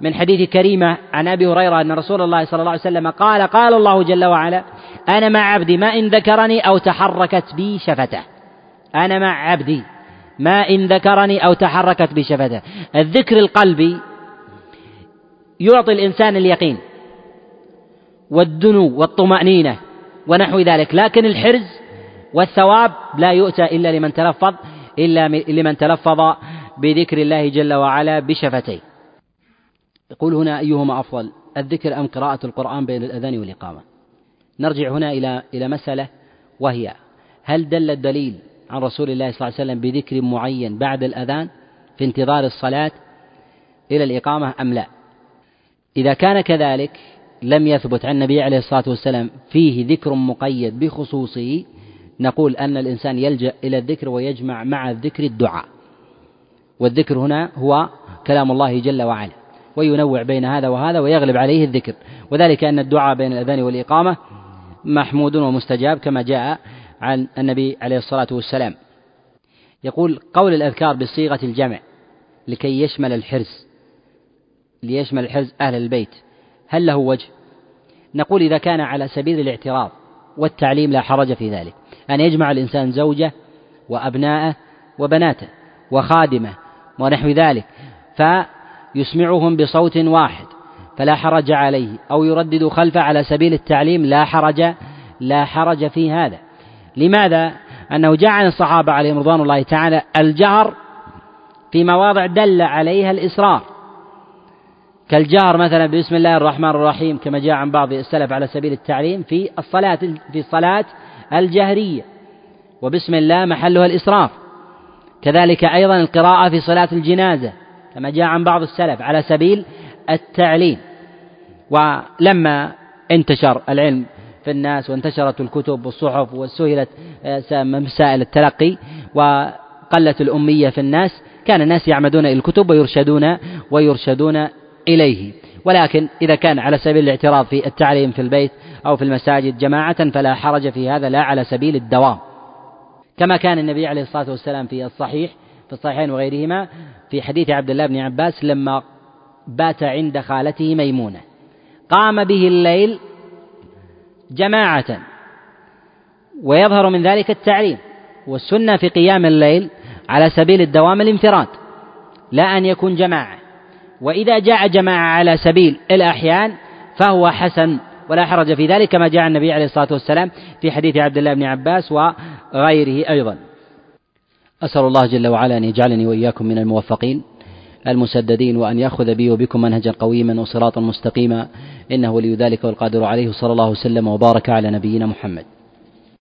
من حديث كريمة عن أبي هريرة أن رسول الله صلى الله عليه وسلم قال قال الله جل وعلا أنا مع عبدي ما إن ذكرني أو تحركت بي شفتة. أنا مع عبدي ما إن ذكرني أو تحركت بي شفتة. الذكر القلبي يعطي الإنسان اليقين والدنو والطمأنينة ونحو ذلك لكن الحرز والثواب لا يؤتى إلا لمن تلفظ إلا لمن تلفظ بذكر الله جل وعلا بشفتيه. يقول هنا أيهما أفضل الذكر أم قراءة القرآن بين الأذان والإقامة؟ نرجع هنا إلى إلى مسألة وهي هل دل الدليل عن رسول الله صلى الله عليه وسلم بذكر معين بعد الأذان في انتظار الصلاة إلى الإقامة أم لا؟ إذا كان كذلك لم يثبت عن النبي عليه الصلاة والسلام فيه ذكر مقيد بخصوصه نقول أن الإنسان يلجأ إلى الذكر ويجمع مع الذكر الدعاء. والذكر هنا هو كلام الله جل وعلا. وينوع بين هذا وهذا ويغلب عليه الذكر. وذلك أن الدعاء بين الأذان والإقامة محمود ومستجاب كما جاء عن النبي عليه الصلاة والسلام. يقول قول الأذكار بصيغة الجمع لكي يشمل الحرز ليشمل الحرز أهل البيت. هل له وجه؟ نقول إذا كان على سبيل الاعتراض والتعليم لا حرج في ذلك. أن يجمع الإنسان زوجة وأبناءه وبناته وخادمه ونحو ذلك. فيسمعهم بصوت واحد فلا حرج عليه. أو يردد خلفه على سبيل التعليم لا حرج لا حرج في هذا. لماذا؟ أنه جاء عن الصحابة عليهم رضوان الله تعالى الجهر في مواضع دل عليها الإصرار. كالجهر مثلا بسم الله الرحمن الرحيم كما جاء عن بعض السلف على سبيل التعليم في الصلاة في الصلاة الجهرية. وبسم الله محلها الإسراف. كذلك أيضا القراءة في صلاة الجنازة. كما جاء عن بعض السلف على سبيل التعليم ولما انتشر العلم في الناس وانتشرت الكتب والصحف وسهلت آه، مسائل التلقي وقلت الأمية في الناس كان الناس يعمدون إلى الكتب ويرشدون ويرشدون إليه. ولكن إذا كان على سبيل الاعتراض في التعليم في البيت أو في المساجد جماعة فلا حرج في هذا لا على سبيل الدوام. كما كان النبي عليه الصلاة والسلام في الصحيح في الصحيحين وغيرهما في حديث عبد الله بن عباس لما بات عند خالته ميمونة. قام به الليل جماعة ويظهر من ذلك التعليم والسنة في قيام الليل على سبيل الدوام الانفراد لا أن يكون جماعة. وإذا جاء جماعة على سبيل الأحيان فهو حسن ولا حرج في ذلك كما جاء النبي عليه الصلاة والسلام في حديث عبد الله بن عباس وغيره أيضا. أسأل الله جل وعلا أن يجعلني وإياكم من الموفقين المسددين وأن يأخذ بي وبكم منهجا قويما وصراطا مستقيما إنه ولي ذلك والقادر عليه صلى الله وسلم وبارك على نبينا محمد.